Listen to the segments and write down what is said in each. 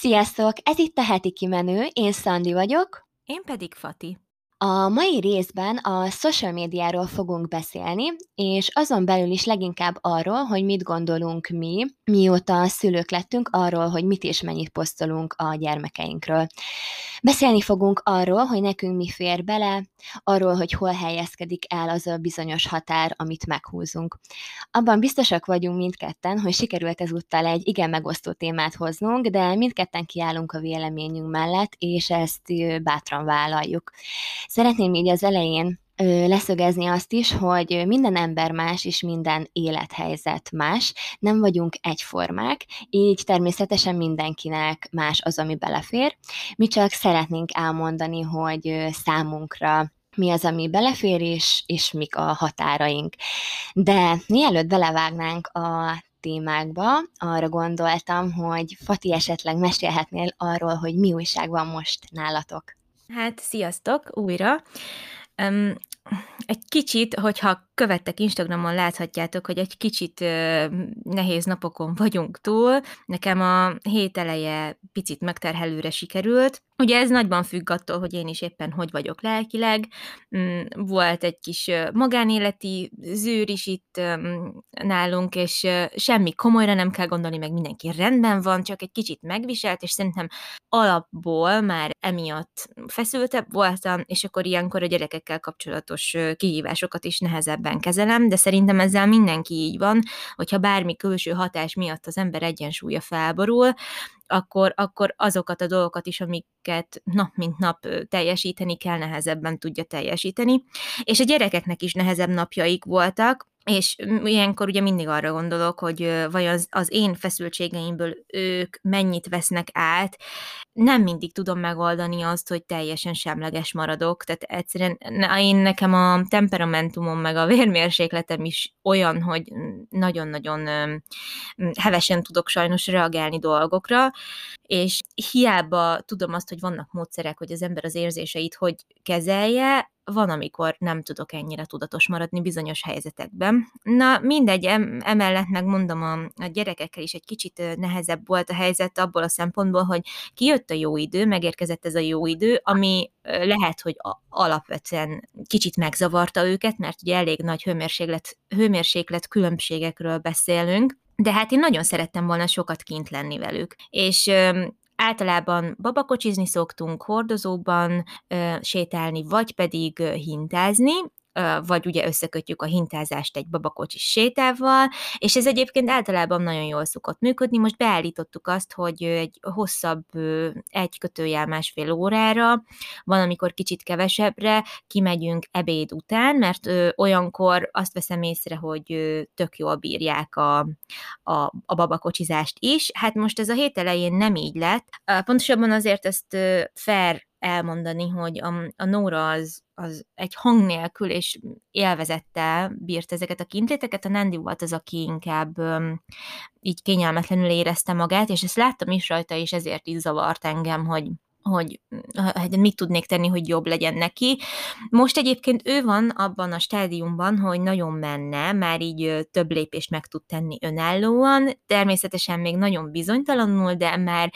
Sziasztok! Ez itt a heti kimenő, én Szandi vagyok. Én pedig Fati. A mai részben a social médiáról fogunk beszélni, és azon belül is leginkább arról, hogy mit gondolunk mi, mióta szülők lettünk, arról, hogy mit és mennyit posztolunk a gyermekeinkről. Beszélni fogunk arról, hogy nekünk mi fér bele, arról, hogy hol helyezkedik el az a bizonyos határ, amit meghúzunk. Abban biztosak vagyunk mindketten, hogy sikerült ezúttal egy igen megosztó témát hoznunk, de mindketten kiállunk a véleményünk mellett, és ezt bátran vállaljuk. Szeretném így az elején leszögezni azt is, hogy minden ember más, és minden élethelyzet más, nem vagyunk egyformák, így természetesen mindenkinek más az, ami belefér. Mi csak szeretnénk elmondani, hogy számunkra mi az, ami belefér, és, és mik a határaink. De mielőtt belevágnánk a témákba, arra gondoltam, hogy Fati esetleg mesélhetnél arról, hogy mi újság van most nálatok. Hát, sziasztok újra! Um, egy kicsit, hogyha követtek Instagramon, láthatjátok, hogy egy kicsit nehéz napokon vagyunk túl. Nekem a hét eleje picit megterhelőre sikerült. Ugye ez nagyban függ attól, hogy én is éppen hogy vagyok lelkileg. Mm, volt egy kis magánéleti zűr is itt nálunk, és semmi komolyra nem kell gondolni, meg mindenki rendben van, csak egy kicsit megviselt, és szerintem alapból már emiatt feszültebb voltam, és akkor ilyenkor a gyerekekkel kapcsolatos kihívásokat is nehezebb szívben kezelem, de szerintem ezzel mindenki így van, hogyha bármi külső hatás miatt az ember egyensúlya felborul, akkor, akkor azokat a dolgokat is, amiket nap mint nap teljesíteni kell, nehezebben tudja teljesíteni. És a gyerekeknek is nehezebb napjaik voltak, és ilyenkor ugye mindig arra gondolok, hogy vajon az, az én feszültségeimből ők mennyit vesznek át. Nem mindig tudom megoldani azt, hogy teljesen semleges maradok. Tehát egyszerűen én nekem a temperamentumom meg a vérmérsékletem is olyan, hogy nagyon-nagyon hevesen tudok sajnos reagálni dolgokra, és hiába tudom azt, hogy vannak módszerek, hogy az ember az érzéseit hogy kezelje, van, amikor nem tudok ennyire tudatos maradni bizonyos helyzetekben. Na, mindegy, emellett megmondom, a, a gyerekekkel is egy kicsit nehezebb volt a helyzet abból a szempontból, hogy kijött a jó idő, megérkezett ez a jó idő, ami lehet, hogy alapvetően kicsit megzavarta őket, mert ugye elég nagy hőmérséklet, hőmérséklet különbségekről beszélünk, de hát én nagyon szerettem volna sokat kint lenni velük. És Általában babakocsizni szoktunk, hordozóban sétálni, vagy pedig hintázni, vagy ugye összekötjük a hintázást egy babakocsis sétával, és ez egyébként általában nagyon jól szokott működni. Most beállítottuk azt, hogy egy hosszabb egy kötőjel másfél órára, van, amikor kicsit kevesebbre, kimegyünk ebéd után, mert olyankor azt veszem észre, hogy tök jól bírják a, a, a babakocsizást is. Hát most ez a hét elején nem így lett. Pontosabban azért ezt fair elmondani, hogy a, a Nóra az, az egy hang nélkül és élvezettel bírt ezeket a kintléteket, a Nandi volt az, aki inkább um, így kényelmetlenül érezte magát, és ezt láttam is rajta, és ezért is zavart engem, hogy hogy hát mit tudnék tenni, hogy jobb legyen neki. Most egyébként ő van abban a stádiumban, hogy nagyon menne, már így több lépést meg tud tenni önállóan, természetesen még nagyon bizonytalanul, de már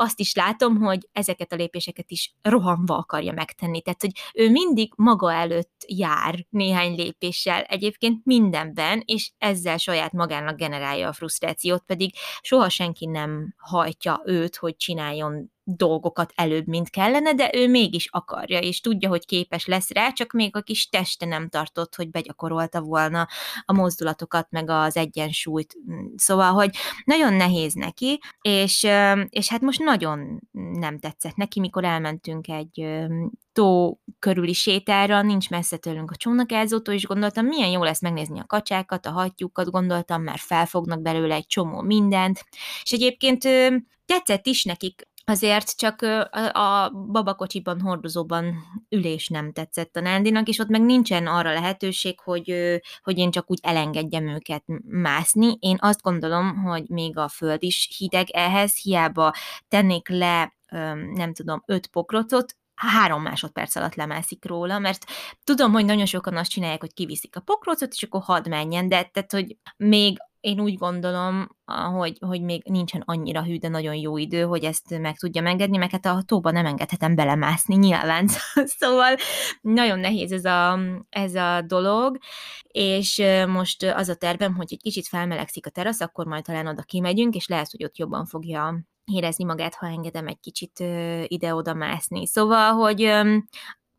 azt is látom, hogy ezeket a lépéseket is rohanva akarja megtenni. Tehát, hogy ő mindig maga előtt jár néhány lépéssel egyébként mindenben, és ezzel saját magának generálja a frusztrációt, pedig soha senki nem hajtja őt, hogy csináljon dolgokat előbb, mint kellene, de ő mégis akarja, és tudja, hogy képes lesz rá, csak még a kis teste nem tartott, hogy begyakorolta volna a mozdulatokat, meg az egyensúlyt. Szóval, hogy nagyon nehéz neki, és, és hát most nagyon nem tetszett neki, mikor elmentünk egy tó körüli sétára, nincs messze tőlünk a csónakázótól, és gondoltam, milyen jó lesz megnézni a kacsákat, a hattyúkat, gondoltam, mert felfognak belőle egy csomó mindent, és egyébként tetszett is nekik Azért csak a babakocsiban, hordozóban ülés nem tetszett a Nándinak, és ott meg nincsen arra lehetőség, hogy, hogy én csak úgy elengedjem őket mászni. Én azt gondolom, hogy még a föld is hideg ehhez, hiába tennék le nem tudom, öt pokrocot, három másodperc alatt lemászik róla, mert tudom, hogy nagyon sokan azt csinálják, hogy kiviszik a pokrócot, és akkor hadd menjen, de tehát, hogy még én úgy gondolom, hogy, hogy még nincsen annyira hű, de nagyon jó idő, hogy ezt meg tudja engedni, mert hát a tóba nem engedhetem belemászni nyilván, szóval nagyon nehéz ez a, ez a dolog, és most az a tervem, hogy egy kicsit felmelegszik a terasz, akkor majd talán oda kimegyünk, és lehet, hogy ott jobban fogja érezni magát, ha engedem egy kicsit ide-oda mászni. Szóval, hogy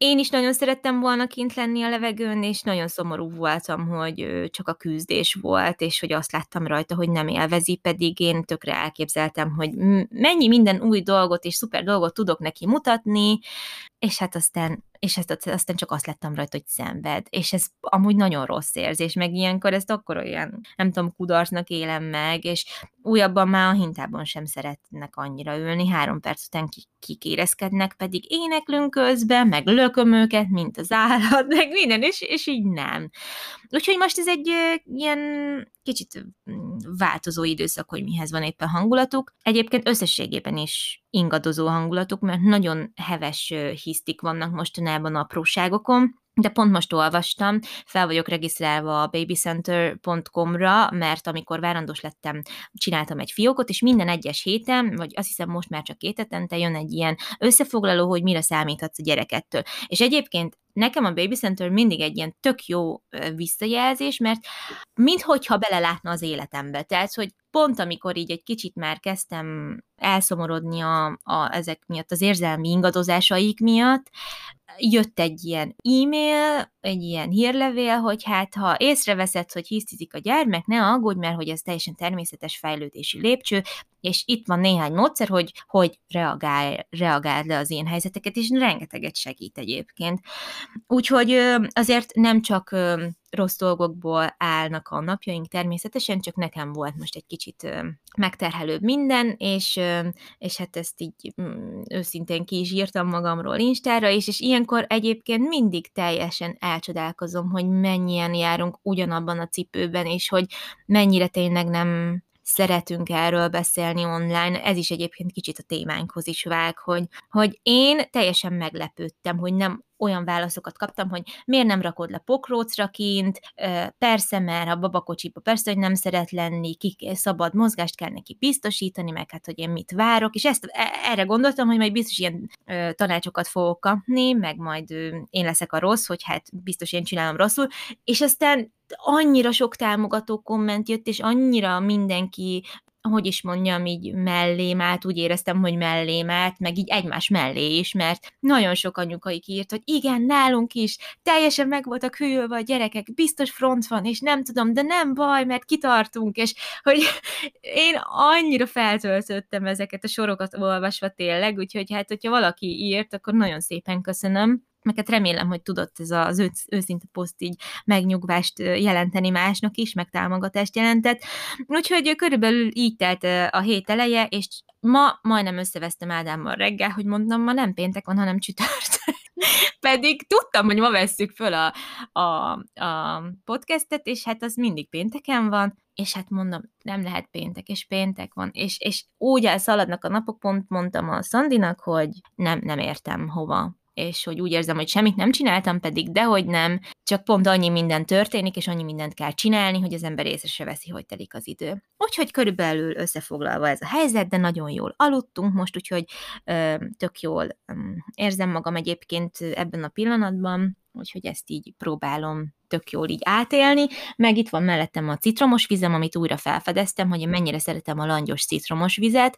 én is nagyon szerettem volna kint lenni a levegőn, és nagyon szomorú voltam, hogy csak a küzdés volt, és hogy azt láttam rajta, hogy nem élvezi, pedig én tökre elképzeltem, hogy mennyi minden új dolgot és szuper dolgot tudok neki mutatni, és hát aztán és ezt aztán csak azt lettem rajta, hogy szenved, és ez amúgy nagyon rossz érzés, meg ilyenkor ezt akkor olyan, nem tudom, kudarcnak élem meg, és újabban már a hintában sem szeretnek annyira ülni, három perc után kikérezkednek, pedig éneklünk közben, meg lököm őket, mint az állat, meg minden, és, és így nem. Úgyhogy most ez egy ilyen kicsit mm, változó időszak, hogy mihez van éppen hangulatuk. Egyébként összességében is ingadozó hangulatuk, mert nagyon heves hisztik vannak mostanában apróságokon, de pont most olvastam, fel vagyok regisztrálva a babycenter.com-ra, mert amikor várandós lettem, csináltam egy fiókot, és minden egyes héten, vagy azt hiszem most már csak két hetente jön egy ilyen összefoglaló, hogy mire számíthatsz a gyerekettől. És egyébként nekem a Baby Center mindig egy ilyen tök jó visszajelzés, mert minthogyha belelátna az életembe. Tehát, hogy pont amikor így egy kicsit már kezdtem elszomorodni a, a, ezek miatt, az érzelmi ingadozásaik miatt, jött egy ilyen e-mail, egy ilyen hírlevél, hogy hát ha észreveszed, hogy hisztizik a gyermek, ne aggódj, mert hogy ez teljesen természetes fejlődési lépcső, és itt van néhány módszer, hogy, hogy reagál le az én helyzeteket, és rengeteget segít egyébként. Úgyhogy azért nem csak rossz dolgokból állnak a napjaink természetesen, csak nekem volt most egy kicsit megterhelőbb minden, és, és hát ezt így mm, őszintén ki is írtam magamról Instára, és, és ilyenkor egyébként mindig teljesen elcsodálkozom, hogy mennyien járunk ugyanabban a cipőben, és hogy mennyire tényleg nem szeretünk erről beszélni online, ez is egyébként kicsit a témánkhoz is vág, hogy, hogy én teljesen meglepődtem, hogy nem olyan válaszokat kaptam, hogy miért nem rakod le pokrócra kint, persze, mert a babakocsiba persze, hogy nem szeret lenni, ki szabad mozgást kell neki biztosítani, meg hát, hogy én mit várok, és ezt e, erre gondoltam, hogy majd biztos ilyen tanácsokat fogok kapni, meg majd én leszek a rossz, hogy hát biztos én csinálom rosszul, és aztán annyira sok támogató komment jött, és annyira mindenki hogy is mondjam, így mellém át, úgy éreztem, hogy mellém át, meg így egymás mellé is, mert nagyon sok anyukai írt, hogy igen, nálunk is teljesen meg voltak hűlve a gyerekek, biztos front van, és nem tudom, de nem baj, mert kitartunk, és hogy én annyira feltöltöttem ezeket a sorokat olvasva tényleg, úgyhogy hát, hogyha valaki írt, akkor nagyon szépen köszönöm meg remélem, hogy tudott ez az ősz, őszinte poszt így megnyugvást jelenteni másnak is, meg támogatást jelentett. Úgyhogy körülbelül így telt a hét eleje, és ma majdnem összevesztem Ádámmal reggel, hogy mondtam, ma nem péntek van, hanem csütörtök. Pedig tudtam, hogy ma vesszük föl a, a, a podcastet, és hát az mindig pénteken van, és hát mondom, nem lehet péntek, és péntek van, és, és úgy elszaladnak a napok, pont mondtam a Szandinak, hogy nem, nem értem hova és hogy úgy érzem, hogy semmit nem csináltam, pedig dehogy nem, csak pont annyi minden történik, és annyi mindent kell csinálni, hogy az ember észre se veszi, hogy telik az idő. Úgyhogy körülbelül összefoglalva ez a helyzet, de nagyon jól aludtunk most, úgyhogy ö, tök jól ö, érzem magam egyébként ebben a pillanatban, úgyhogy ezt így próbálom tök jól így átélni, meg itt van mellettem a citromos vizem, amit újra felfedeztem, hogy én mennyire szeretem a langyos citromos vizet,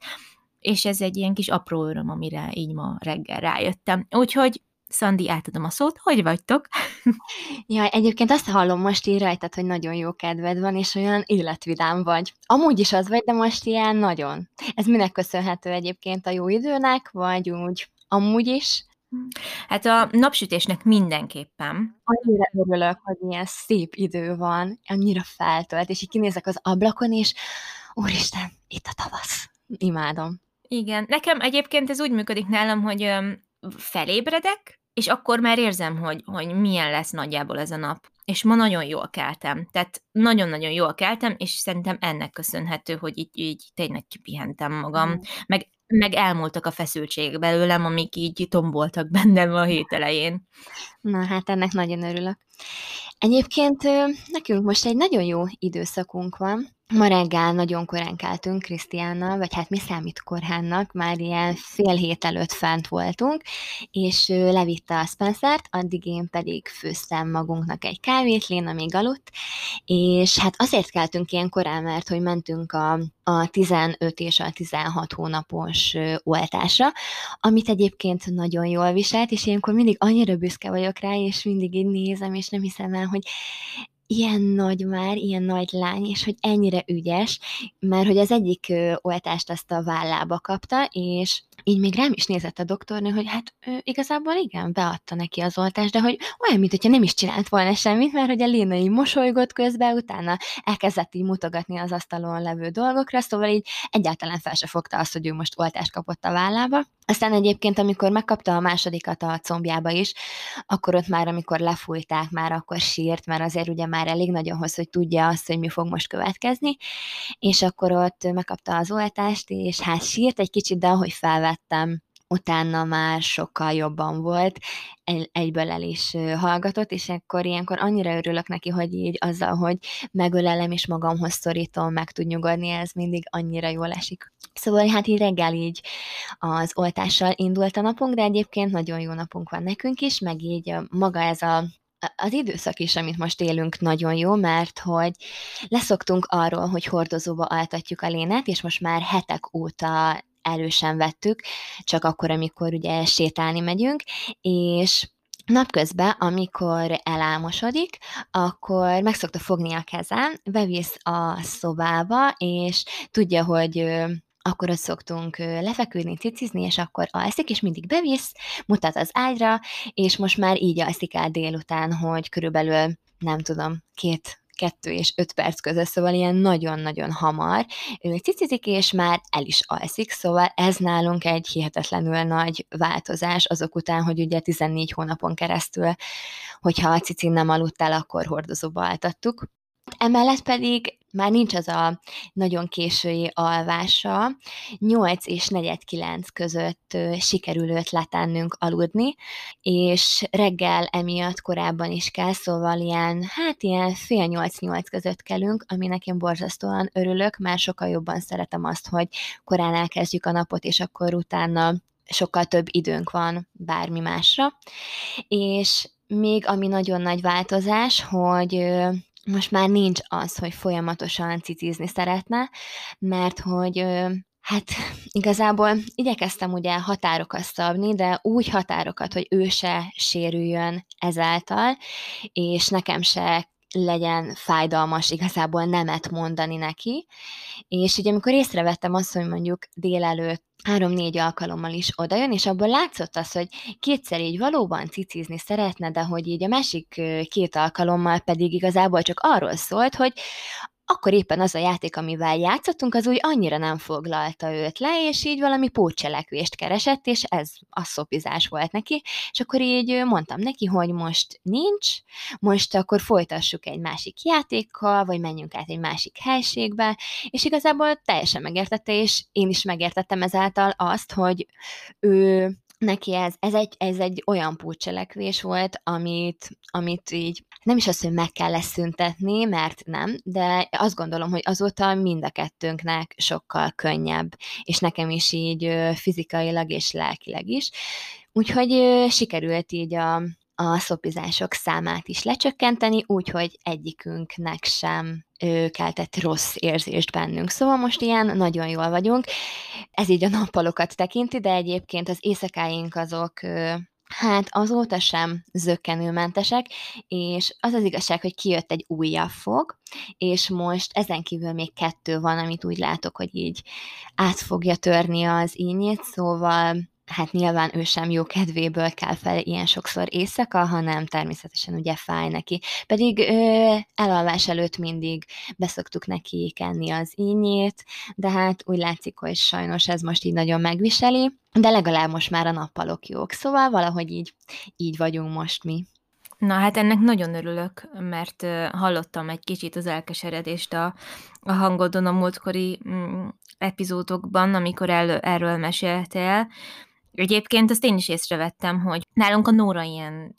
és ez egy ilyen kis apró öröm, amire így ma reggel rájöttem. Úgyhogy Szandi, átadom a szót, hogy vagytok? Ja, egyébként azt hallom most így rajtad, hogy nagyon jó kedved van, és olyan életvidám vagy. Amúgy is az vagy, de most ilyen nagyon. Ez minek köszönhető egyébként a jó időnek, vagy úgy amúgy is? Hát a napsütésnek mindenképpen. Annyira örülök, hogy ilyen szép idő van, annyira feltölt, és így kinézek az ablakon, és úristen, itt a tavasz. Imádom. Igen, nekem egyébként ez úgy működik nálam, hogy felébredek, és akkor már érzem, hogy, hogy milyen lesz nagyjából ez a nap. És ma nagyon jól keltem. Tehát nagyon-nagyon jól keltem, és szerintem ennek köszönhető, hogy így, így tényleg kipihentem magam. Mm. Meg, meg elmúltak a feszültségek belőlem, amik így tomboltak bennem a hét elején. Na hát ennek nagyon örülök. Egyébként nekünk most egy nagyon jó időszakunk van. Ma reggel nagyon korán keltünk Krisztiánnal, vagy hát mi számít koránnak, már ilyen fél hét előtt fent voltunk, és ő levitte a Spencer-t, addig én pedig főztem magunknak egy kávét, Léna még aludt, és hát azért keltünk ilyen korán, mert hogy mentünk a, a 15 és a 16 hónapos oltásra, amit egyébként nagyon jól viselt, és ilyenkor mindig annyira büszke vagyok rá, és mindig így nézem, és nem hiszem el, hogy ilyen nagy már, ilyen nagy lány, és hogy ennyire ügyes, mert hogy az egyik oltást azt a vállába kapta, és így még rám is nézett a doktornő, hogy hát ő, igazából igen, beadta neki az oltást, de hogy olyan, mintha nem is csinált volna semmit, mert hogy a Léna így mosolygott közben, utána elkezdett így mutogatni az asztalon levő dolgokra, szóval így egyáltalán fel se fogta azt, hogy ő most oltást kapott a vállába. Aztán egyébként, amikor megkapta a másodikat a combjába is, akkor ott már, amikor lefújták, már akkor sírt, mert azért ugye már elég nagyon hosszú, hogy tudja azt, hogy mi fog most következni, és akkor ott megkapta az oltást, és hát sírt egy kicsit, de ahogy felvettem, utána már sokkal jobban volt, egyből el is hallgatott, és akkor ilyenkor annyira örülök neki, hogy így azzal, hogy megölelem és magamhoz szorítom, meg tud nyugodni, ez mindig annyira jól esik. Szóval hát így reggel így az oltással indult a napunk, de egyébként nagyon jó napunk van nekünk is, meg így maga ez a az időszak is, amit most élünk, nagyon jó, mert hogy leszoktunk arról, hogy hordozóba altatjuk a lénet, és most már hetek óta erősen vettük, csak akkor, amikor ugye sétálni megyünk, és Napközben, amikor elámosodik, akkor meg szokta fogni a kezem, bevisz a szobába, és tudja, hogy akkor ott szoktunk lefeküdni, cicizni, és akkor alszik, és mindig bevisz, mutat az ágyra, és most már így alszik el délután, hogy körülbelül, nem tudom, két kettő és öt perc között, szóval ilyen nagyon-nagyon hamar ő cicizik, és már el is alszik, szóval ez nálunk egy hihetetlenül nagy változás azok után, hogy ugye 14 hónapon keresztül, hogyha a cicin nem aludtál, akkor hordozóba altattuk. Emellett pedig már nincs az a nagyon késői alvása, 8 és 49 között sikerül őt letennünk aludni, és reggel emiatt korábban is kell, szóval ilyen, hát ilyen fél 8-8 között kelünk, aminek én borzasztóan örülök, már sokkal jobban szeretem azt, hogy korán elkezdjük a napot, és akkor utána sokkal több időnk van bármi másra. És még ami nagyon nagy változás, hogy most már nincs az, hogy folyamatosan cicizni szeretne, mert hogy Hát igazából igyekeztem ugye határokat szabni, de úgy határokat, hogy ő se sérüljön ezáltal, és nekem se legyen fájdalmas igazából nemet mondani neki. És ugye amikor észrevettem azt, hogy mondjuk délelőtt három-négy alkalommal is odajön, és abból látszott az, hogy kétszer így valóban cicizni szeretne, de hogy így a másik két alkalommal pedig igazából csak arról szólt, hogy akkor éppen az a játék, amivel játszottunk, az úgy annyira nem foglalta őt le, és így valami pótcselekvést keresett, és ez a szopizás volt neki, és akkor így mondtam neki, hogy most nincs, most akkor folytassuk egy másik játékkal, vagy menjünk át egy másik helységbe, és igazából teljesen megértette, és én is megértettem ezáltal azt, hogy ő neki ez, ez, egy, ez egy olyan pótcselekvés volt, amit, amit így nem is azt, hogy meg kell leszüntetni, mert nem, de azt gondolom, hogy azóta mind a kettőnknek sokkal könnyebb, és nekem is így fizikailag és lelkileg is. Úgyhogy sikerült így a, a szopizások számát is lecsökkenteni, úgyhogy egyikünknek sem keltett rossz érzést bennünk. Szóval most ilyen nagyon jól vagyunk. Ez így a nappalokat tekinti, de egyébként az éjszakáink azok Hát azóta sem zöggenőmentesek, és az az igazság, hogy kijött egy újabb fog, és most ezen kívül még kettő van, amit úgy látok, hogy így át fogja törni az ínyét, szóval hát nyilván ő sem jó kedvéből kell fel ilyen sokszor éjszaka, hanem természetesen ugye fáj neki. Pedig ö, elalvás előtt mindig beszoktuk neki kenni az ínyét, de hát úgy látszik, hogy sajnos ez most így nagyon megviseli, de legalább most már a nappalok jók, szóval valahogy így, így vagyunk most mi. Na hát ennek nagyon örülök, mert hallottam egy kicsit az elkeseredést a, a hangodon a múltkori mm, epizódokban, amikor el, erről meséltél, Egyébként azt én is észrevettem, hogy nálunk a Nóra ilyen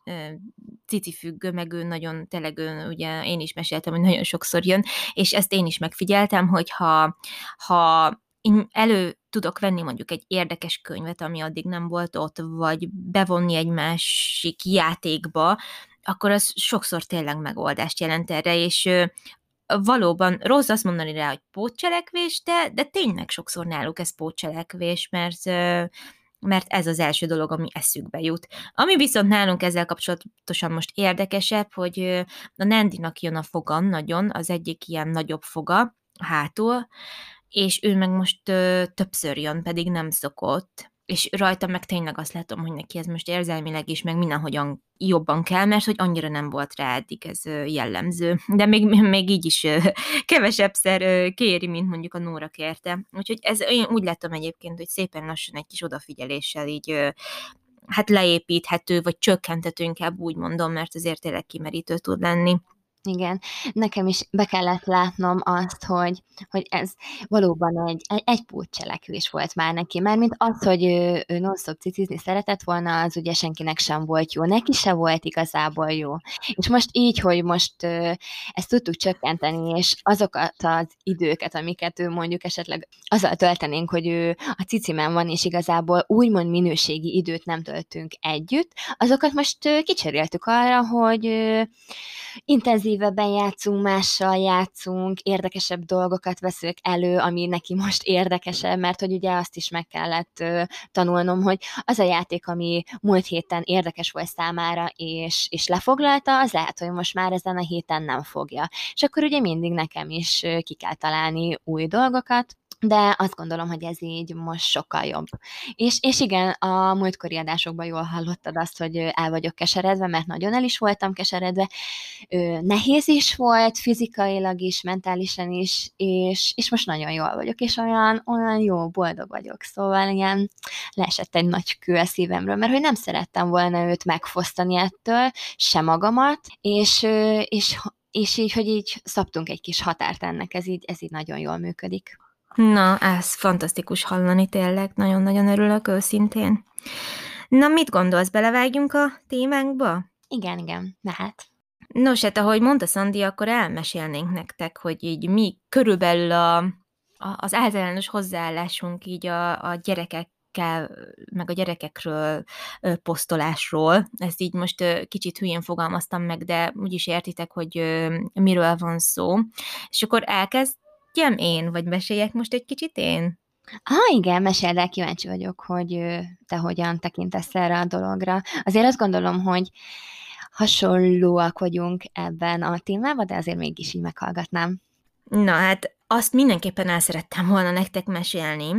cici függő, meg ő nagyon, tényleg ő, ugye én is meséltem, hogy nagyon sokszor jön, és ezt én is megfigyeltem, hogy ha, ha én elő tudok venni mondjuk egy érdekes könyvet, ami addig nem volt ott, vagy bevonni egy másik játékba, akkor az sokszor tényleg megoldást jelent erre, és valóban rossz azt mondani rá, hogy pótcselekvés, de, de tényleg sokszor náluk ez pótcselekvés, mert mert ez az első dolog, ami eszükbe jut. Ami viszont nálunk ezzel kapcsolatosan most érdekesebb, hogy a Nandinak jön a foga nagyon, az egyik ilyen nagyobb foga hátul, és ő meg most többször jön, pedig nem szokott, és rajta meg tényleg azt látom, hogy neki ez most érzelmileg is, meg mindenhogyan jobban kell, mert hogy annyira nem volt rá eddig ez jellemző. De még, még így is kevesebbszer kéri, mint mondjuk a Nóra kérte. Úgyhogy ez, én úgy látom egyébként, hogy szépen lassan egy kis odafigyeléssel így hát leépíthető, vagy csökkenthető, inkább úgy mondom, mert azért tényleg kimerítő tud lenni. Igen, nekem is be kellett látnom azt, hogy, hogy ez valóban egy, egy, egy cselekvés volt már neki, mint az, hogy ő, ő non-stop cicizni szeretett volna, az ugye senkinek sem volt jó, neki se volt igazából jó. És most így, hogy most ezt tudtuk csökkenteni, és azokat az időket, amiket ő mondjuk esetleg azzal töltenénk, hogy ő a cicimen van, és igazából úgymond minőségi időt nem töltünk együtt, azokat most kicseréltük arra, hogy intenzívebben játszunk, mással játszunk, érdekesebb dolgokat veszünk elő, ami neki most érdekesebb, mert hogy ugye azt is meg kellett ö, tanulnom, hogy az a játék, ami múlt héten érdekes volt számára, és, és lefoglalta, az lehet, hogy most már ezen a héten nem fogja. És akkor ugye mindig nekem is ki kell találni új dolgokat, de azt gondolom, hogy ez így most sokkal jobb. És, és igen, a múltkori adásokban jól hallottad azt, hogy el vagyok keseredve, mert nagyon el is voltam keseredve. Nehéz is volt, fizikailag is, mentálisan is, és, és most nagyon jól vagyok, és olyan, olyan jó, boldog vagyok. Szóval ilyen leesett egy nagy kő a szívemről, mert hogy nem szerettem volna őt megfosztani ettől, se magamat, és, és és így, hogy így szabtunk egy kis határt ennek, ez így, ez így nagyon jól működik. Na, ez fantasztikus hallani tényleg, nagyon-nagyon örülök őszintén. Na, mit gondolsz, belevágjunk a témánkba? Igen, igen, mehet. Nos, hát ahogy mondta Szandi, akkor elmesélnénk nektek, hogy így mi körülbelül a, a, az általános hozzáállásunk így a, a gyerekekkel, meg a gyerekekről ö, posztolásról. Ezt így most ö, kicsit hülyén fogalmaztam meg, de úgyis értitek, hogy ö, miről van szó. És akkor elkezd kezdjem én, vagy meséljek most egy kicsit én? Ah, igen, meséld el, kíváncsi vagyok, hogy te hogyan tekintesz erre a dologra. Azért azt gondolom, hogy hasonlóak vagyunk ebben a témában, de azért mégis így meghallgatnám. Na hát azt mindenképpen el szerettem volna nektek mesélni,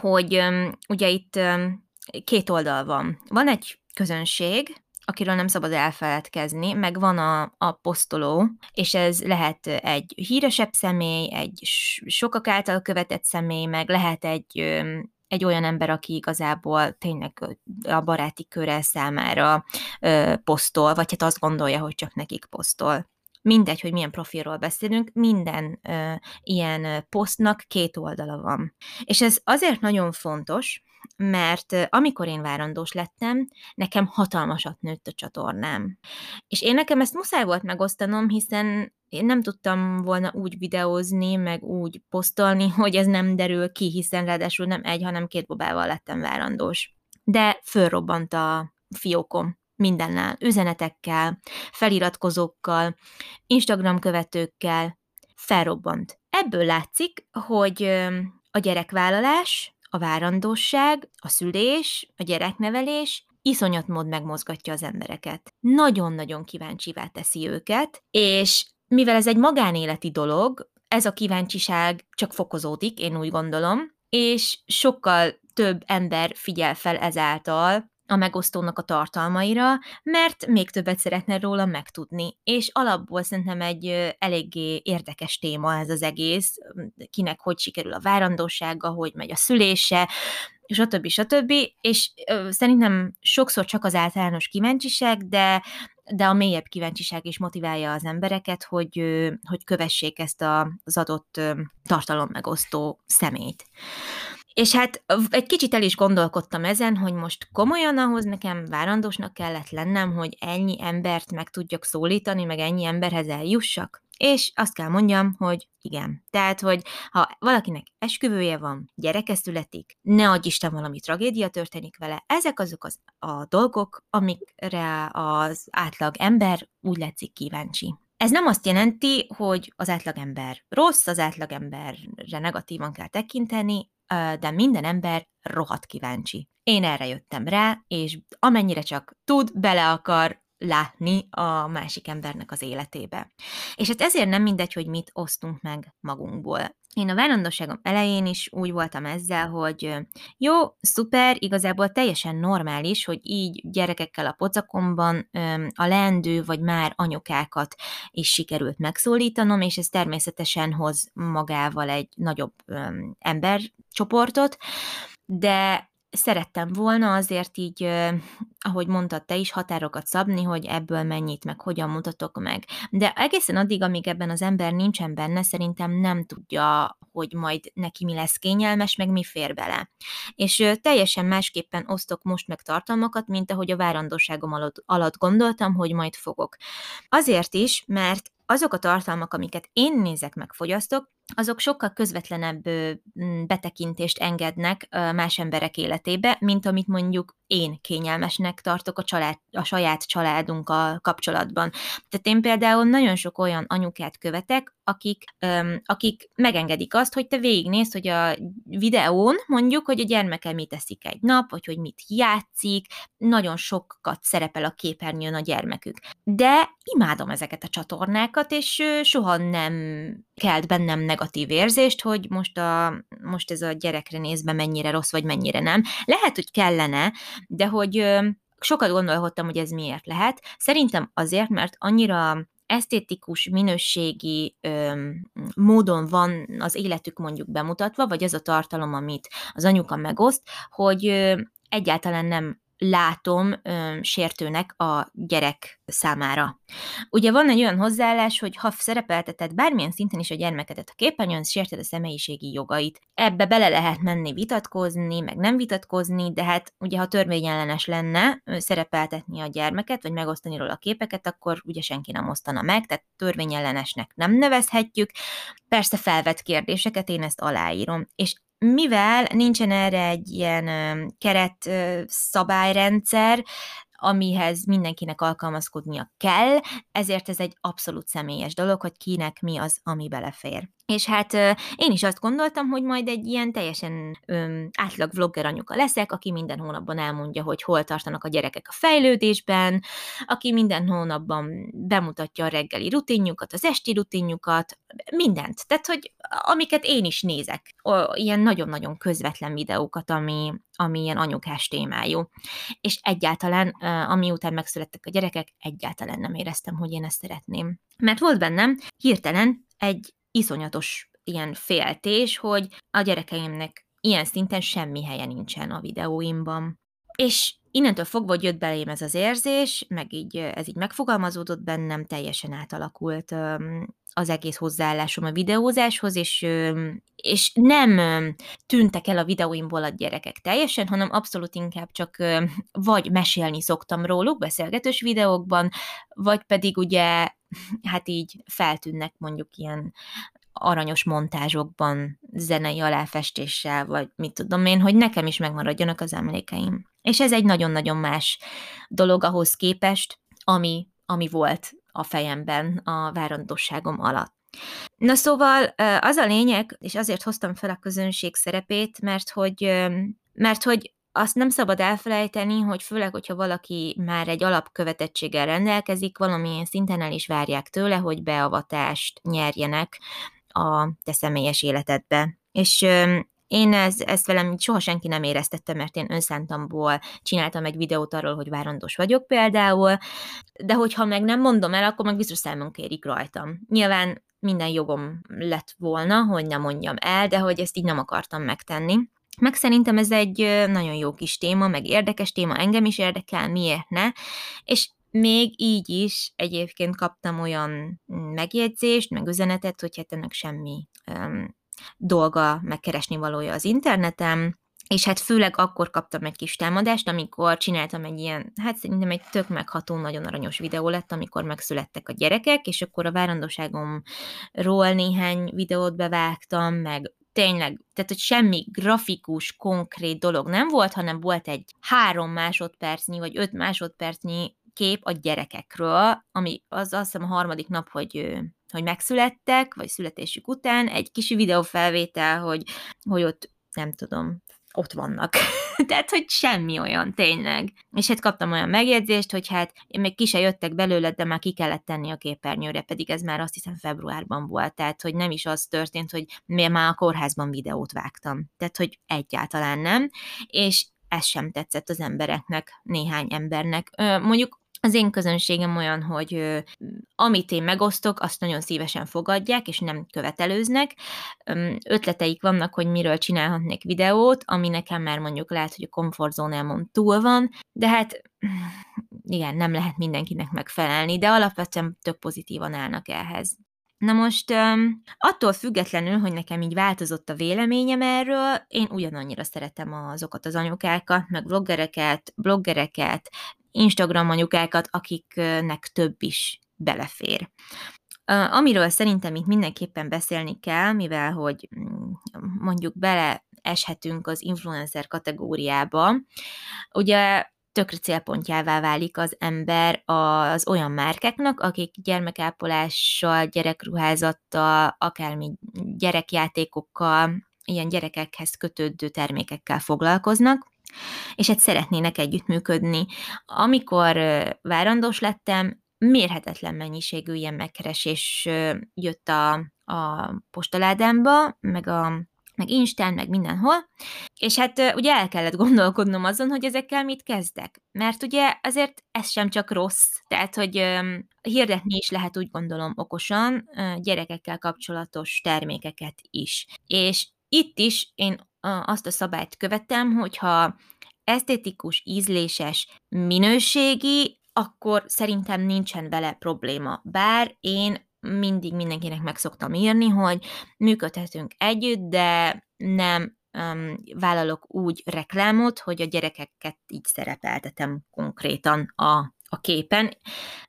hogy um, ugye itt um, két oldal van. Van egy közönség, akiről nem szabad elfeledkezni, meg van a, a posztoló, és ez lehet egy híresebb személy, egy sokak által követett személy, meg lehet egy egy olyan ember, aki igazából tényleg a baráti köre számára ö, posztol, vagy hát azt gondolja, hogy csak nekik posztol. Mindegy, hogy milyen profilról beszélünk, minden ö, ilyen posztnak két oldala van. És ez azért nagyon fontos, mert amikor én várandós lettem, nekem hatalmasat nőtt a csatornám. És én nekem ezt muszáj volt megosztanom, hiszen én nem tudtam volna úgy videózni, meg úgy posztolni, hogy ez nem derül ki, hiszen ráadásul nem egy, hanem két bobával lettem várandós. De fölrobbant a fiókom mindennel, üzenetekkel, feliratkozókkal, Instagram követőkkel, felrobbant. Ebből látszik, hogy a gyerekvállalás a várandóság, a szülés, a gyereknevelés iszonyat mód megmozgatja az embereket. Nagyon-nagyon kíváncsivá teszi őket, és mivel ez egy magánéleti dolog, ez a kíváncsiság csak fokozódik, én úgy gondolom, és sokkal több ember figyel fel ezáltal a megosztónak a tartalmaira, mert még többet szeretne róla megtudni. És alapból szerintem egy eléggé érdekes téma ez az egész, kinek hogy sikerül a várandósága, hogy megy a szülése, stb. stb. És ö, szerintem sokszor csak az általános kíváncsiság, de de a mélyebb kíváncsiság is motiválja az embereket, hogy, hogy kövessék ezt a, az adott tartalommegosztó szemét. És hát egy kicsit el is gondolkodtam ezen, hogy most komolyan ahhoz nekem várandósnak kellett lennem, hogy ennyi embert meg tudjak szólítani, meg ennyi emberhez eljussak. És azt kell mondjam, hogy igen. Tehát, hogy ha valakinek esküvője van, gyereke születik, ne adj Isten valami tragédia történik vele, ezek azok az, a dolgok, amikre az átlag ember úgy látszik kíváncsi. Ez nem azt jelenti, hogy az átlagember rossz, az átlagemberre negatívan kell tekinteni, de minden ember rohadt kíváncsi. Én erre jöttem rá, és amennyire csak tud, bele akar látni a másik embernek az életébe. És hát ezért nem mindegy, hogy mit osztunk meg magunkból. Én a várandosságom elején is úgy voltam ezzel, hogy jó, szuper, igazából teljesen normális, hogy így gyerekekkel a pocakomban a leendő vagy már anyukákat is sikerült megszólítanom, és ez természetesen hoz magával egy nagyobb embercsoportot, de szerettem volna azért így, ahogy mondtad te is, határokat szabni, hogy ebből mennyit, meg hogyan mutatok meg. De egészen addig, amíg ebben az ember nincsen benne, szerintem nem tudja, hogy majd neki mi lesz kényelmes, meg mi fér bele. És teljesen másképpen osztok most meg tartalmakat, mint ahogy a várandóságom alatt, alatt gondoltam, hogy majd fogok. Azért is, mert azok a tartalmak, amiket én nézek meg, fogyasztok, azok sokkal közvetlenebb betekintést engednek más emberek életébe, mint amit mondjuk én kényelmesnek tartok a, család, a saját családunkkal kapcsolatban. Tehát én például nagyon sok olyan anyukát követek, akik, öm, akik megengedik azt, hogy te végignézd, hogy a videón mondjuk, hogy a gyermeke mit teszik egy nap, vagy hogy mit játszik, nagyon sokat szerepel a képernyőn a gyermekük. De imádom ezeket a csatornákat, és soha nem kelt bennem negatív érzést, hogy most, a, most ez a gyerekre nézve mennyire rossz, vagy mennyire nem. Lehet, hogy kellene, de hogy sokat gondolkodtam, hogy ez miért lehet. Szerintem azért, mert annyira esztétikus, minőségi öm, módon van az életük mondjuk bemutatva, vagy az a tartalom, amit az anyuka megoszt, hogy ö, egyáltalán nem látom ö, sértőnek a gyerek számára. Ugye van egy olyan hozzáállás, hogy ha szerepelteted bármilyen szinten is a gyermekedet a képernyőn, sérted a személyiségi jogait. Ebbe bele lehet menni vitatkozni, meg nem vitatkozni, de hát ugye ha törvényellenes lenne szerepeltetni a gyermeket, vagy megosztani róla a képeket, akkor ugye senki nem osztana meg, tehát törvényellenesnek nem nevezhetjük. Persze felvet kérdéseket, én ezt aláírom. És mivel nincsen erre egy ilyen keret szabályrendszer, amihez mindenkinek alkalmazkodnia kell, ezért ez egy abszolút személyes dolog, hogy kinek mi az, ami belefér. És hát én is azt gondoltam, hogy majd egy ilyen teljesen öm, átlag vlogger anyuka leszek, aki minden hónapban elmondja, hogy hol tartanak a gyerekek a fejlődésben, aki minden hónapban bemutatja a reggeli rutinjukat, az esti rutinjukat, mindent. Tehát, hogy amiket én is nézek, ilyen nagyon-nagyon közvetlen videókat, ami, ami ilyen anyukás témájú. És egyáltalán, ami után megszülettek a gyerekek, egyáltalán nem éreztem, hogy én ezt szeretném. Mert volt bennem hirtelen egy iszonyatos ilyen féltés, hogy a gyerekeimnek ilyen szinten semmi helye nincsen a videóimban. És innentől fogva, hogy jött belém ez az érzés, meg így ez így megfogalmazódott bennem, teljesen átalakult az egész hozzáállásom a videózáshoz, és, és nem tűntek el a videóimból a gyerekek teljesen, hanem abszolút inkább csak vagy mesélni szoktam róluk beszélgetős videókban, vagy pedig ugye hát így feltűnnek mondjuk ilyen aranyos montázsokban, zenei aláfestéssel, vagy mit tudom én, hogy nekem is megmaradjanak az emlékeim. És ez egy nagyon-nagyon más dolog ahhoz képest, ami, ami volt a fejemben a várandosságom alatt. Na szóval az a lényeg, és azért hoztam fel a közönség szerepét, mert hogy, mert hogy azt nem szabad elfelejteni, hogy főleg, hogyha valaki már egy alapkövetettséggel rendelkezik, valamilyen szinten el is várják tőle, hogy beavatást nyerjenek a te személyes életedbe. És én ez, ezt velem soha senki nem éreztette, mert én önszántamból csináltam egy videót arról, hogy várandos vagyok például, de hogyha meg nem mondom el, akkor meg biztos számon kérik rajtam. Nyilván minden jogom lett volna, hogy nem mondjam el, de hogy ezt így nem akartam megtenni. Meg szerintem ez egy nagyon jó kis téma, meg érdekes téma, engem is érdekel, miért ne, és még így is egyébként kaptam olyan megjegyzést, meg üzenetet, hogy hát ennek semmi um, dolga, megkeresni valója az interneten, és hát főleg akkor kaptam egy kis támadást, amikor csináltam egy ilyen, hát szerintem egy tök megható, nagyon aranyos videó lett, amikor megszülettek a gyerekek, és akkor a várandóságomról néhány videót bevágtam, meg tényleg, tehát hogy semmi grafikus, konkrét dolog nem volt, hanem volt egy három másodpercnyi, vagy öt másodpercnyi kép a gyerekekről, ami az azt hiszem a harmadik nap, hogy hogy megszülettek, vagy születésük után, egy kis videófelvétel, hogy, hogy ott nem tudom, ott vannak. Tehát, hogy semmi olyan, tényleg. És hát kaptam olyan megjegyzést, hogy hát én még ki se jöttek belőle, de már ki kellett tenni a képernyőre, pedig ez már azt hiszem februárban volt, tehát, hogy nem is az történt, hogy miért már a kórházban videót vágtam. Tehát, hogy egyáltalán nem. És ez sem tetszett az embereknek, néhány embernek. Mondjuk az én közönségem olyan, hogy amit én megosztok, azt nagyon szívesen fogadják, és nem követelőznek. Ötleteik vannak, hogy miről csinálhatnék videót, ami nekem már mondjuk lehet, hogy a komfortzónámon túl van, de hát igen, nem lehet mindenkinek megfelelni, de alapvetően tök pozitívan állnak ehhez. Na most attól függetlenül, hogy nekem így változott a véleményem erről, én ugyanannyira szeretem azokat az anyukákat, meg vloggereket, bloggereket, Instagram anyukákat, akiknek több is belefér. Amiről szerintem itt mindenképpen beszélni kell, mivel hogy mm, mondjuk bele eshetünk az influencer kategóriába, ugye tökre célpontjává válik az ember az olyan márkáknak, akik gyermekápolással, gyerekruházattal, akármi gyerekjátékokkal, ilyen gyerekekhez kötődő termékekkel foglalkoznak, és hát szeretnének együttműködni. Amikor várandós lettem, mérhetetlen mennyiségű ilyen megkeresés jött a, a postaládámba, meg a meg Instán, meg mindenhol, és hát ugye el kellett gondolkodnom azon, hogy ezekkel mit kezdek. Mert ugye azért ez sem csak rossz, tehát hogy hirdetni is lehet úgy gondolom okosan gyerekekkel kapcsolatos termékeket is. És itt is én azt a szabályt követem, hogyha esztétikus, ízléses, minőségi, akkor szerintem nincsen vele probléma. Bár én mindig mindenkinek meg szoktam írni, hogy működhetünk együtt, de nem um, vállalok úgy reklámot, hogy a gyerekeket így szerepeltetem konkrétan a, a képen.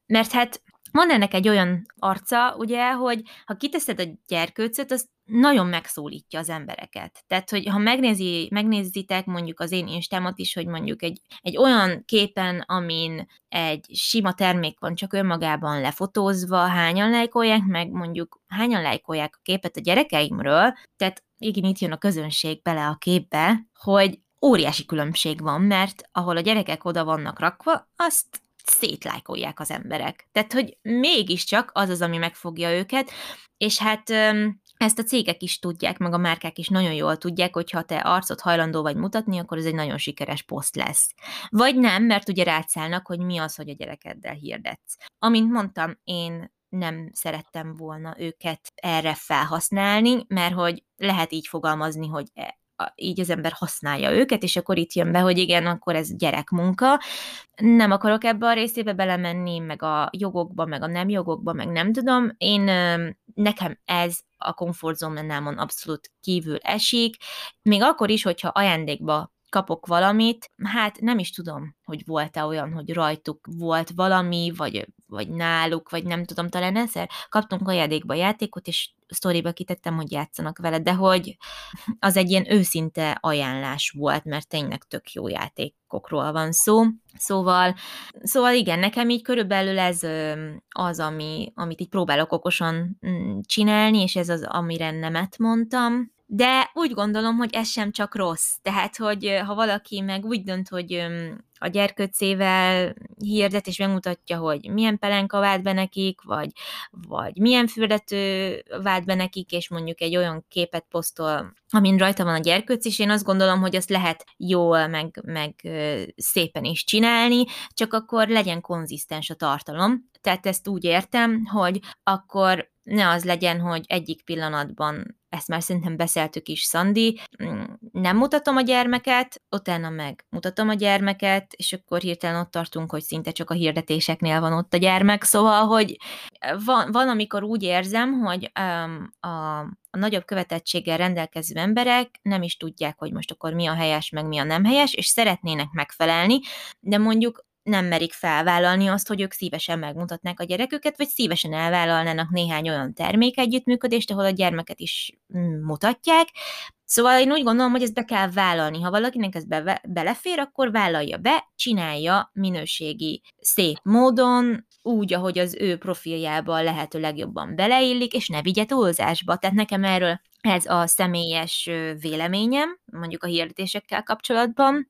Mert hát van ennek egy olyan arca, ugye, hogy ha kiteszed a gyerkőcöt, az nagyon megszólítja az embereket. Tehát, hogy ha megnézi, megnézitek mondjuk az én instámat is, hogy mondjuk egy, egy olyan képen, amin egy sima termék van csak önmagában lefotózva, hányan lájkolják, meg mondjuk hányan lájkolják a képet a gyerekeimről, tehát igen, itt jön a közönség bele a képbe, hogy óriási különbség van, mert ahol a gyerekek oda vannak rakva, azt szétlájkolják az emberek. Tehát, hogy mégiscsak az az, ami megfogja őket, és hát ezt a cégek is tudják, meg a márkák is nagyon jól tudják, hogy ha te arcot hajlandó vagy mutatni, akkor ez egy nagyon sikeres poszt lesz. Vagy nem, mert ugye rátszállnak, hogy mi az, hogy a gyerekeddel hirdetsz. Amint mondtam, én nem szerettem volna őket erre felhasználni, mert hogy lehet így fogalmazni, hogy e, így az ember használja őket, és akkor itt jön be, hogy igen, akkor ez gyerekmunka. Nem akarok ebbe a részébe belemenni, meg a jogokba, meg a nem jogokba, meg nem tudom. Én, nekem ez a komfortzónámon abszolút kívül esik, még akkor is, hogyha ajándékba kapok valamit, hát nem is tudom, hogy volt-e olyan, hogy rajtuk volt valami, vagy, vagy náluk, vagy nem tudom, talán egyszer kaptunk ajándékba játékot, és sztoriba kitettem, hogy játszanak vele, de hogy az egy ilyen őszinte ajánlás volt, mert tényleg tök jó játékokról van szó. Szóval, szóval igen, nekem így körülbelül ez az, ami, amit így próbálok okosan mm, csinálni, és ez az, amire nemet mondtam. De úgy gondolom, hogy ez sem csak rossz. Tehát, hogy ha valaki meg úgy dönt, hogy a gyerköcével hirdet, és megmutatja, hogy milyen pelenka vált be nekik, vagy, vagy milyen fürdető vált be nekik, és mondjuk egy olyan képet posztol, amin rajta van a gyerkőc, és én azt gondolom, hogy azt lehet jól, meg, meg szépen is csinálni, csak akkor legyen konzisztens a tartalom. Tehát ezt úgy értem, hogy akkor ne az legyen, hogy egyik pillanatban ezt már szerintem beszéltük is, Szandi, mm, nem mutatom a gyermeket, utána meg mutatom a gyermeket, és akkor hirtelen ott tartunk, hogy szinte csak a hirdetéseknél van ott a gyermek, szóval, hogy van, van amikor úgy érzem, hogy um, a, a nagyobb követettséggel rendelkező emberek nem is tudják, hogy most akkor mi a helyes, meg mi a nem helyes, és szeretnének megfelelni, de mondjuk nem merik felvállalni azt, hogy ők szívesen megmutatnák a gyereküket, vagy szívesen elvállalnának néhány olyan termék együttműködést, ahol a gyermeket is mm, mutatják. Szóval én úgy gondolom, hogy ezt be kell vállalni. Ha valakinek ez be, belefér, akkor vállalja be, csinálja minőségi, szép módon, úgy, ahogy az ő profiljába lehető legjobban beleillik, és ne vigye túlzásba. Tehát nekem erről ez a személyes véleményem, mondjuk a hirdetésekkel kapcsolatban.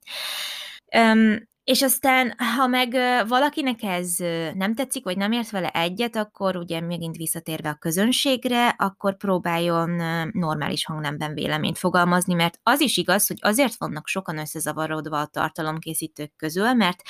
És aztán, ha meg valakinek ez nem tetszik, vagy nem ért vele egyet, akkor ugye megint visszatérve a közönségre, akkor próbáljon normális hangnemben véleményt fogalmazni, mert az is igaz, hogy azért vannak sokan összezavarodva a tartalomkészítők közül, mert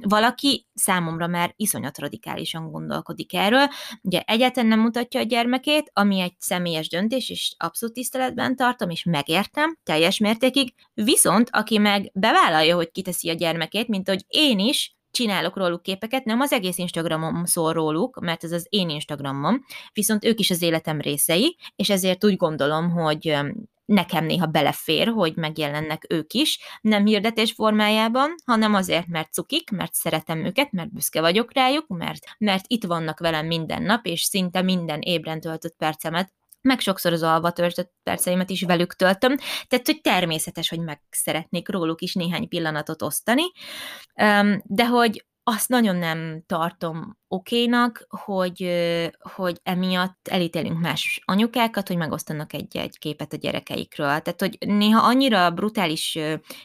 valaki számomra már iszonyat radikálisan gondolkodik erről. Ugye egyáltalán nem mutatja a gyermekét, ami egy személyes döntés, és abszolút tiszteletben tartom, és megértem teljes mértékig, viszont aki meg bevállalja, hogy kiteszi a gyermekét, mint hogy én is csinálok róluk képeket, nem az egész Instagramom szól róluk, mert ez az én Instagramom, viszont ők is az életem részei, és ezért úgy gondolom, hogy nekem néha belefér, hogy megjelennek ők is, nem hirdetés formájában, hanem azért, mert cukik, mert szeretem őket, mert büszke vagyok rájuk, mert, mert itt vannak velem minden nap, és szinte minden ébren töltött percemet meg sokszor az alva töltött perceimet is velük töltöm, tehát hogy természetes, hogy meg szeretnék róluk is néhány pillanatot osztani, de hogy azt nagyon nem tartom okénak, hogy, hogy emiatt elítélünk más anyukákat, hogy megosztanak egy-egy képet a gyerekeikről. Tehát, hogy néha annyira brutális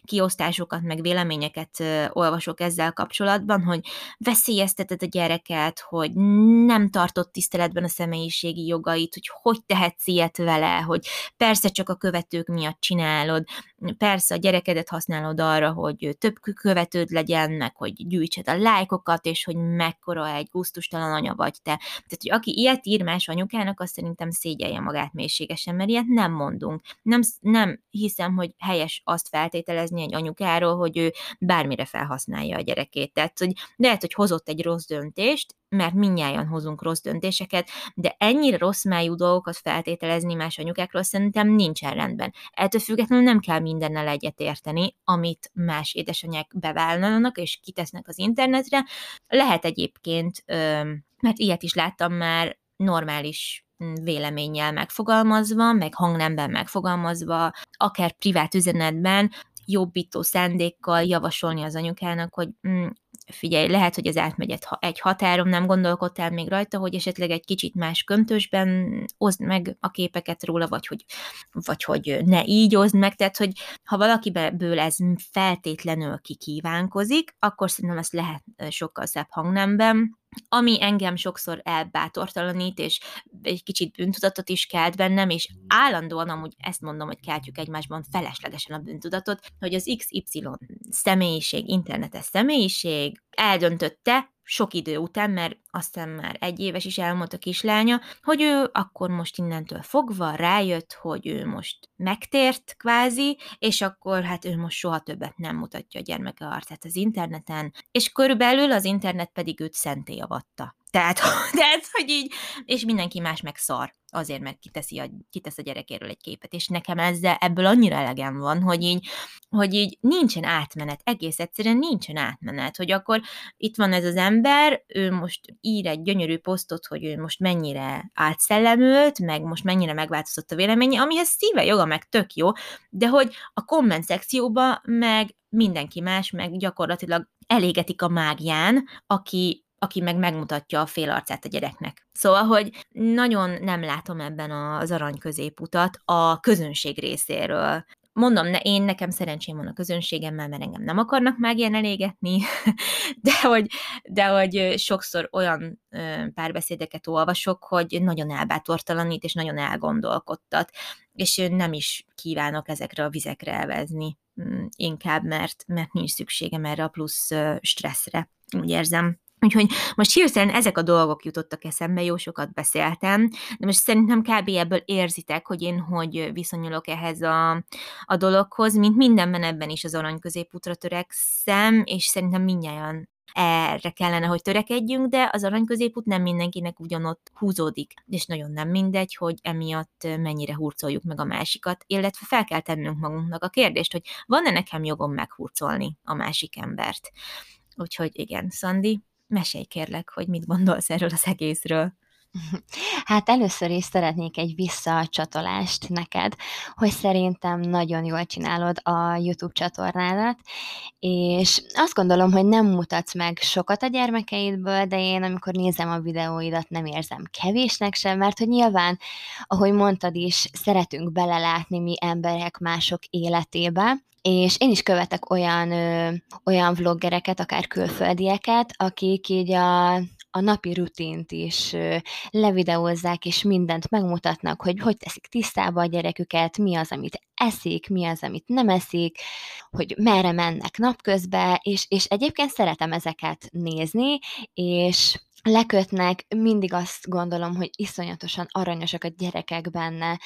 kiosztásokat, meg véleményeket olvasok ezzel kapcsolatban, hogy veszélyezteted a gyereket, hogy nem tartott tiszteletben a személyiségi jogait, hogy hogy tehetsz ilyet vele, hogy persze csak a követők miatt csinálod, persze a gyerekedet használod arra, hogy több követőd legyen, meg hogy gyűjtsed a lájkokat, és hogy mekkora egy gusztustalan anya vagy te. Tehát, hogy aki ilyet ír más anyukának, azt szerintem szégyelje magát mélységesen, mert ilyet nem mondunk. Nem, nem hiszem, hogy helyes azt feltételezni egy anyukáról, hogy ő bármire felhasználja a gyerekét. Tehát, hogy lehet, hogy hozott egy rossz döntést, mert minnyáján hozunk rossz döntéseket, de ennyire rossz májú dolgokat feltételezni más anyukákról szerintem nincsen rendben. Ettől függetlenül nem kell mindennel egyetérteni, amit más édesanyák bevállalnak és kitesznek az internetre. Lehet egyébként, mert ilyet is láttam már, normális mm, véleménnyel megfogalmazva, meg hangnemben megfogalmazva, akár privát üzenetben, jobbító szándékkal javasolni az anyukának, hogy mm, figyelj, lehet, hogy ez átmegy egy határom, nem gondolkodtál még rajta, hogy esetleg egy kicsit más köntösben oszd meg a képeket róla, vagy hogy, vagy hogy ne így oszd meg, tehát, hogy ha valakiből ez feltétlenül kikívánkozik, akkor szerintem ezt lehet sokkal szebb hangnemben. Ami engem sokszor elbátortalanít, és egy kicsit bűntudatot is kelt bennem, és állandóan amúgy ezt mondom, hogy keltjük egymásban feleslegesen a bűntudatot, hogy az XY személyiség, internetes személyiség eldöntötte, sok idő után, mert aztán már egy éves is elmondta a kislánya, hogy ő akkor most innentől fogva rájött, hogy ő most megtért kvázi, és akkor hát ő most soha többet nem mutatja a gyermeke arcát az interneten, és körülbelül az internet pedig őt szenté avatta. Tehát, tehát, hogy így, és mindenki más meg szar, azért, mert kiteszi a, kitesz a gyerekéről egy képet, és nekem ezzel, ebből annyira elegem van, hogy így, hogy így nincsen átmenet, egész egyszerűen nincsen átmenet, hogy akkor itt van ez az ember, ő most ír egy gyönyörű posztot, hogy ő most mennyire átszellemült, meg most mennyire megváltozott a véleménye, amihez szíve joga, meg tök jó, de hogy a komment szekcióba meg mindenki más, meg gyakorlatilag elégetik a mágián, aki aki meg megmutatja a fél arcát a gyereknek. Szóval, hogy nagyon nem látom ebben az arany középutat a közönség részéről. Mondom, ne, én nekem szerencsém van a közönségemmel, mert engem nem akarnak már de hogy, de hogy sokszor olyan párbeszédeket olvasok, hogy nagyon elbátortalanít, és nagyon elgondolkodtat, és nem is kívánok ezekre a vizekre elvezni, mm, inkább, mert, mert nincs szükségem erre a plusz stresszre, úgy érzem. Úgyhogy most hirtelen ezek a dolgok jutottak eszembe, jó sokat beszéltem, de most szerintem kb. ebből érzitek, hogy én hogy viszonyulok ehhez a, a dologhoz, mint mindenben ebben is az arany középútra törekszem, és szerintem mindnyáján erre kellene, hogy törekedjünk, de az arany középút nem mindenkinek ugyanott húzódik, és nagyon nem mindegy, hogy emiatt mennyire hurcoljuk meg a másikat, illetve fel kell tennünk magunknak a kérdést, hogy van-e nekem jogom meghurcolni a másik embert. Úgyhogy igen, Szandi, mesélj kérlek, hogy mit gondolsz erről az egészről. Hát először is szeretnék egy visszacsatolást neked, hogy szerintem nagyon jól csinálod a YouTube csatornádat, és azt gondolom, hogy nem mutatsz meg sokat a gyermekeidből, de én amikor nézem a videóidat, nem érzem kevésnek sem, mert hogy nyilván, ahogy mondtad is, szeretünk belelátni mi emberek mások életébe, és én is követek olyan, ö, olyan vloggereket, akár külföldieket, akik így a, a napi rutint is ö, levideózzák, és mindent megmutatnak, hogy hogy teszik tisztába a gyereküket, mi az, amit eszik, mi az, amit nem eszik, hogy merre mennek napközben, és, és egyébként szeretem ezeket nézni, és lekötnek, mindig azt gondolom, hogy iszonyatosan aranyosak a gyerekek benne,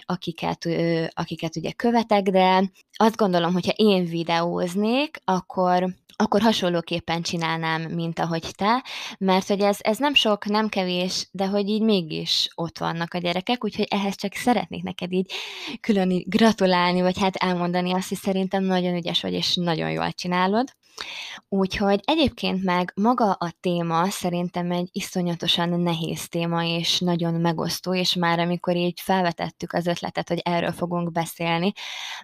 akiket, akiket ugye követek, de azt gondolom, hogyha én videóznék, akkor akkor hasonlóképpen csinálnám, mint ahogy te, mert hogy ez, ez nem sok, nem kevés, de hogy így mégis ott vannak a gyerekek, úgyhogy ehhez csak szeretnék neked így külön gratulálni, vagy hát elmondani azt, hogy szerintem nagyon ügyes vagy, és nagyon jól csinálod. Úgyhogy egyébként meg maga a téma szerintem egy iszonyatosan nehéz téma, és nagyon megosztó, és már amikor így felvetettük az ötletet, hogy erről fogunk beszélni,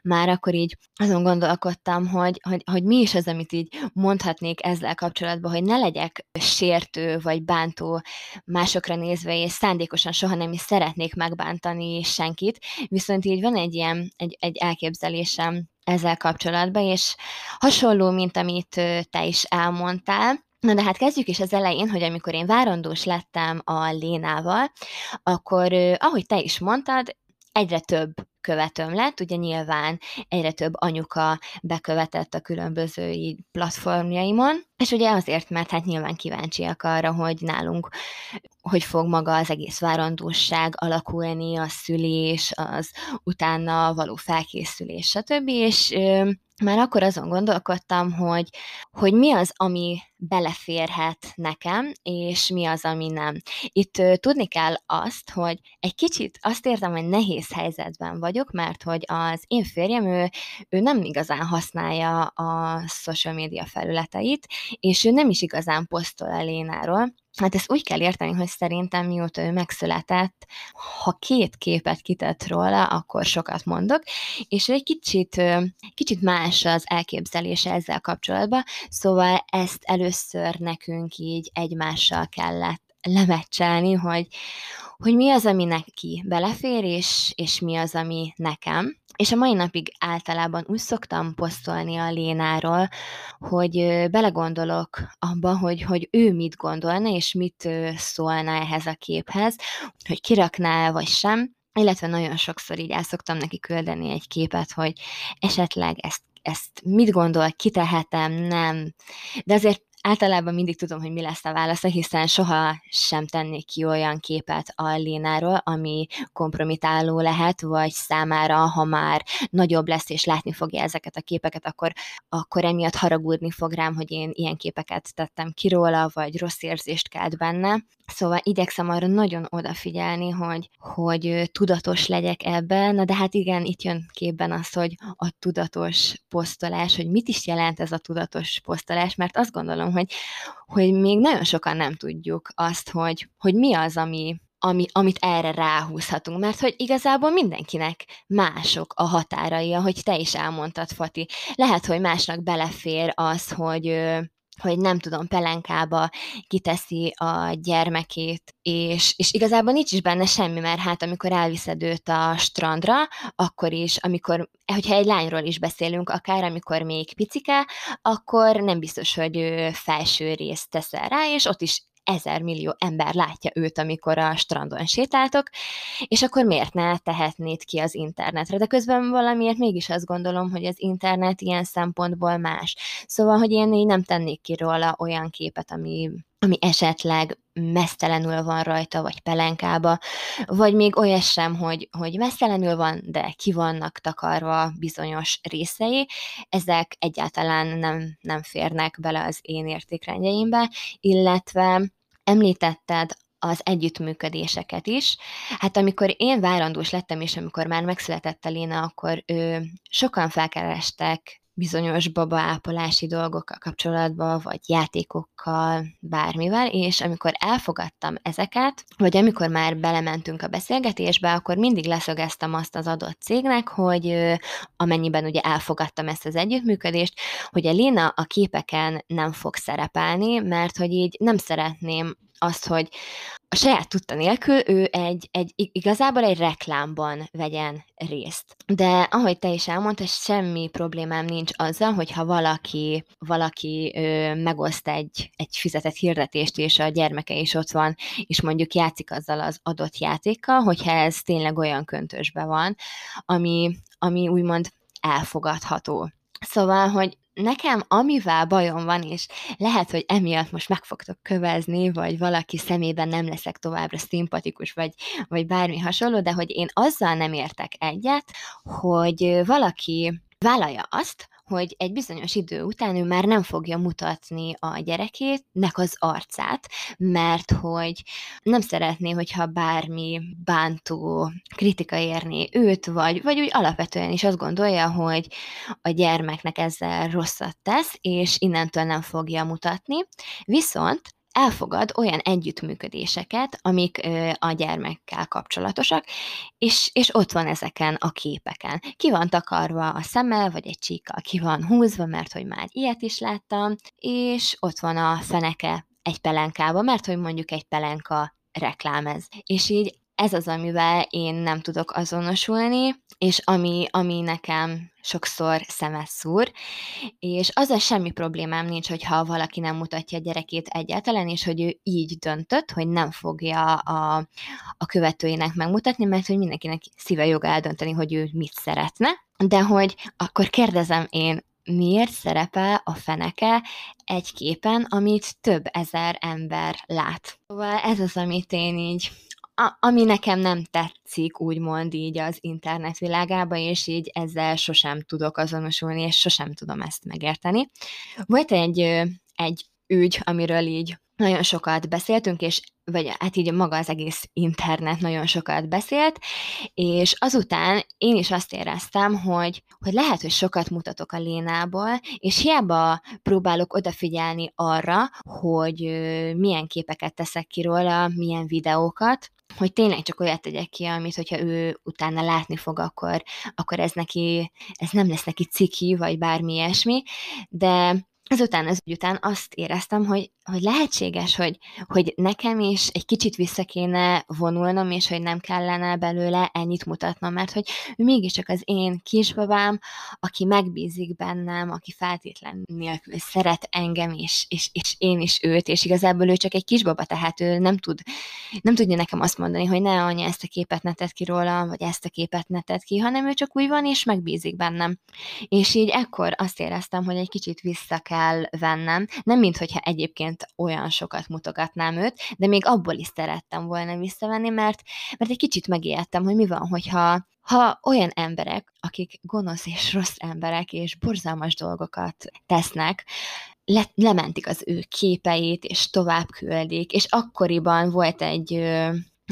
már akkor így azon gondolkodtam, hogy, hogy, hogy mi is az, amit így mondhatnék ezzel kapcsolatban, hogy ne legyek sértő vagy bántó másokra nézve, és szándékosan soha nem is szeretnék megbántani senkit, viszont így van egy ilyen egy, egy elképzelésem ezzel kapcsolatban, és hasonló, mint amit te is elmondtál, Na de hát kezdjük is az elején, hogy amikor én várandós lettem a Lénával, akkor, ahogy te is mondtad, egyre több követőm lett, ugye nyilván egyre több anyuka bekövetett a különböző platformjaimon, és ugye azért, mert hát nyilván kíváncsiak arra, hogy nálunk hogy fog maga az egész várandóság alakulni, a szülés, az utána való felkészülés, stb. És ö, már akkor azon gondolkodtam, hogy, hogy mi az, ami beleférhet nekem, és mi az, ami nem. Itt uh, tudni kell azt, hogy egy kicsit azt érzem, hogy nehéz helyzetben vagyok, mert hogy az én férjem, ő, ő nem igazán használja a social media felületeit, és ő nem is igazán posztol a Lénáról, Hát ezt úgy kell érteni, hogy szerintem mióta ő megszületett, ha két képet kitett róla, akkor sokat mondok, és egy kicsit, kicsit más az elképzelése ezzel kapcsolatban, szóval ezt először nekünk így egymással kellett lemecselni, hogy, hogy mi az, ami neki belefér, és, és mi az, ami nekem. És a mai napig általában úgy szoktam posztolni a Lénáról, hogy belegondolok abba, hogy, hogy ő mit gondolna, és mit szólna ehhez a képhez, hogy kirakná vagy sem, illetve nagyon sokszor így el szoktam neki küldeni egy képet, hogy esetleg ezt ezt mit gondol, kitehetem, nem. De azért Általában mindig tudom, hogy mi lesz a válasza, hiszen soha sem tennék ki olyan képet a Lénáról, ami kompromitáló lehet, vagy számára, ha már nagyobb lesz és látni fogja ezeket a képeket, akkor, akkor emiatt haragudni fog rám, hogy én ilyen képeket tettem ki róla, vagy rossz érzést kelt benne. Szóval igyekszem arra nagyon odafigyelni, hogy, hogy tudatos legyek ebben, na de hát igen, itt jön képben az, hogy a tudatos posztolás, hogy mit is jelent ez a tudatos posztolás, mert azt gondolom, hogy, hogy még nagyon sokan nem tudjuk azt, hogy, hogy mi az, ami, ami, amit erre ráhúzhatunk, mert hogy igazából mindenkinek mások a határai, ahogy te is elmondtad, Fati. Lehet, hogy másnak belefér az, hogy hogy nem tudom, pelenkába kiteszi a gyermekét, és, és igazából nincs is benne semmi, mert hát amikor elviszed őt a strandra, akkor is, amikor, hogyha egy lányról is beszélünk, akár amikor még picike, akkor nem biztos, hogy ő felső részt teszel rá, és ott is ezer millió ember látja őt, amikor a strandon sétáltok, és akkor miért ne tehetnéd ki az internetre? De közben valamiért mégis azt gondolom, hogy az internet ilyen szempontból más. Szóval, hogy én így nem tennék ki róla olyan képet, ami ami esetleg mesztelenül van rajta, vagy pelenkába, vagy még olyas sem, hogy, hogy mesztelenül van, de ki vannak takarva bizonyos részei, ezek egyáltalán nem, nem férnek bele az én értékrendjeimbe, illetve említetted az együttműködéseket is. Hát amikor én várandós lettem, és amikor már megszületett a Léna, akkor ő, sokan felkerestek bizonyos babaápolási dolgokkal kapcsolatban, vagy játékokkal, bármivel, és amikor elfogadtam ezeket, vagy amikor már belementünk a beszélgetésbe, akkor mindig leszögeztem azt az adott cégnek, hogy amennyiben ugye elfogadtam ezt az együttműködést, hogy a Léna a képeken nem fog szerepelni, mert hogy így nem szeretném azt, hogy a saját tudta nélkül ő egy, egy, igazából egy reklámban vegyen részt. De ahogy te is elmondtad, semmi problémám nincs azzal, hogyha valaki, valaki ö, megoszt egy, egy fizetett hirdetést, és a gyermeke is ott van, és mondjuk játszik azzal az adott játékkal, hogyha ez tényleg olyan köntösbe van, ami, ami úgymond elfogadható. Szóval, hogy nekem amivel bajom van, és lehet, hogy emiatt most meg fogtok kövezni, vagy valaki szemében nem leszek továbbra szimpatikus, vagy, vagy bármi hasonló, de hogy én azzal nem értek egyet, hogy valaki vállalja azt, hogy egy bizonyos idő után ő már nem fogja mutatni a gyerekének az arcát, mert hogy nem szeretné, hogyha bármi bántó kritika érné őt, vagy, vagy úgy alapvetően is azt gondolja, hogy a gyermeknek ezzel rosszat tesz, és innentől nem fogja mutatni. Viszont elfogad olyan együttműködéseket, amik a gyermekkel kapcsolatosak, és, és ott van ezeken a képeken. Ki van takarva a szeme, vagy egy csíkkal ki van húzva, mert hogy már ilyet is láttam, és ott van a feneke egy pelenkába, mert hogy mondjuk egy pelenka reklám ez. És így ez az, amivel én nem tudok azonosulni, és ami, ami nekem sokszor szemes szúr, és azzal semmi problémám nincs, hogyha valaki nem mutatja a gyerekét egyáltalán, és hogy ő így döntött, hogy nem fogja a, a követőinek megmutatni, mert hogy mindenkinek szíve joga eldönteni, hogy ő mit szeretne, de hogy akkor kérdezem én, miért szerepel a feneke egy képen, amit több ezer ember lát. Szóval ez az, amit én így a, ami nekem nem tetszik, úgymond így az internet világába, és így ezzel sosem tudok azonosulni, és sosem tudom ezt megérteni. Volt egy, egy ügy, amiről így nagyon sokat beszéltünk, és vagy hát így maga az egész internet nagyon sokat beszélt, és azután én is azt éreztem, hogy, hogy lehet, hogy sokat mutatok a Lénából, és hiába próbálok odafigyelni arra, hogy milyen képeket teszek ki róla, milyen videókat, hogy tényleg csak olyat tegyek ki, amit, hogyha ő utána látni fog, akkor, akkor ez neki, ez nem lesz neki ciki, vagy bármi ilyesmi, de Azután az után azt éreztem, hogy, hogy lehetséges, hogy, hogy nekem is egy kicsit vissza kéne vonulnom, és hogy nem kellene belőle ennyit mutatnom, mert hogy mégiscsak az én kisbabám, aki megbízik bennem, aki feltétlen nélkül szeret engem, és, és, és én is őt, és igazából ő csak egy kisbaba, tehát ő nem tud, nem tudja nekem azt mondani, hogy ne anya, ezt a képet ne tedd ki róla, vagy ezt a képet ne tedd ki, hanem ő csak úgy van, és megbízik bennem. És így ekkor azt éreztem, hogy egy kicsit vissza kell vennem, nem mint hogyha egyébként olyan sokat mutogatnám őt, de még abból is szerettem volna visszavenni, mert, mert egy kicsit megijedtem, hogy mi van, hogyha ha olyan emberek, akik gonosz és rossz emberek, és borzalmas dolgokat tesznek, le, lementik az ő képeit, és tovább küldik, és akkoriban volt egy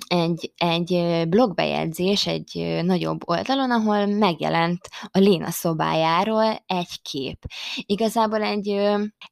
egy, egy blogbejegyzés egy nagyobb oldalon, ahol megjelent a Léna szobájáról egy kép. Igazából egy,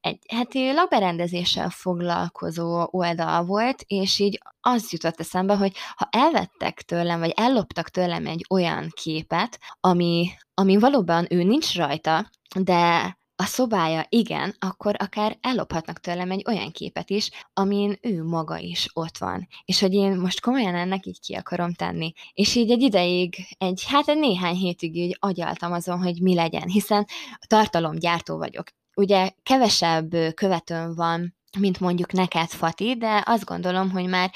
egy hát lakberendezéssel foglalkozó oldal volt, és így az jutott eszembe, hogy ha elvettek tőlem, vagy elloptak tőlem egy olyan képet, ami, ami valóban ő nincs rajta, de a szobája igen, akkor akár ellophatnak tőlem egy olyan képet is, amin ő maga is ott van. És hogy én most komolyan ennek így ki akarom tenni. És így egy ideig, egy, hát egy néhány hétig így agyaltam azon, hogy mi legyen, hiszen tartalomgyártó vagyok. Ugye kevesebb követőm van, mint mondjuk neked, Fati, de azt gondolom, hogy már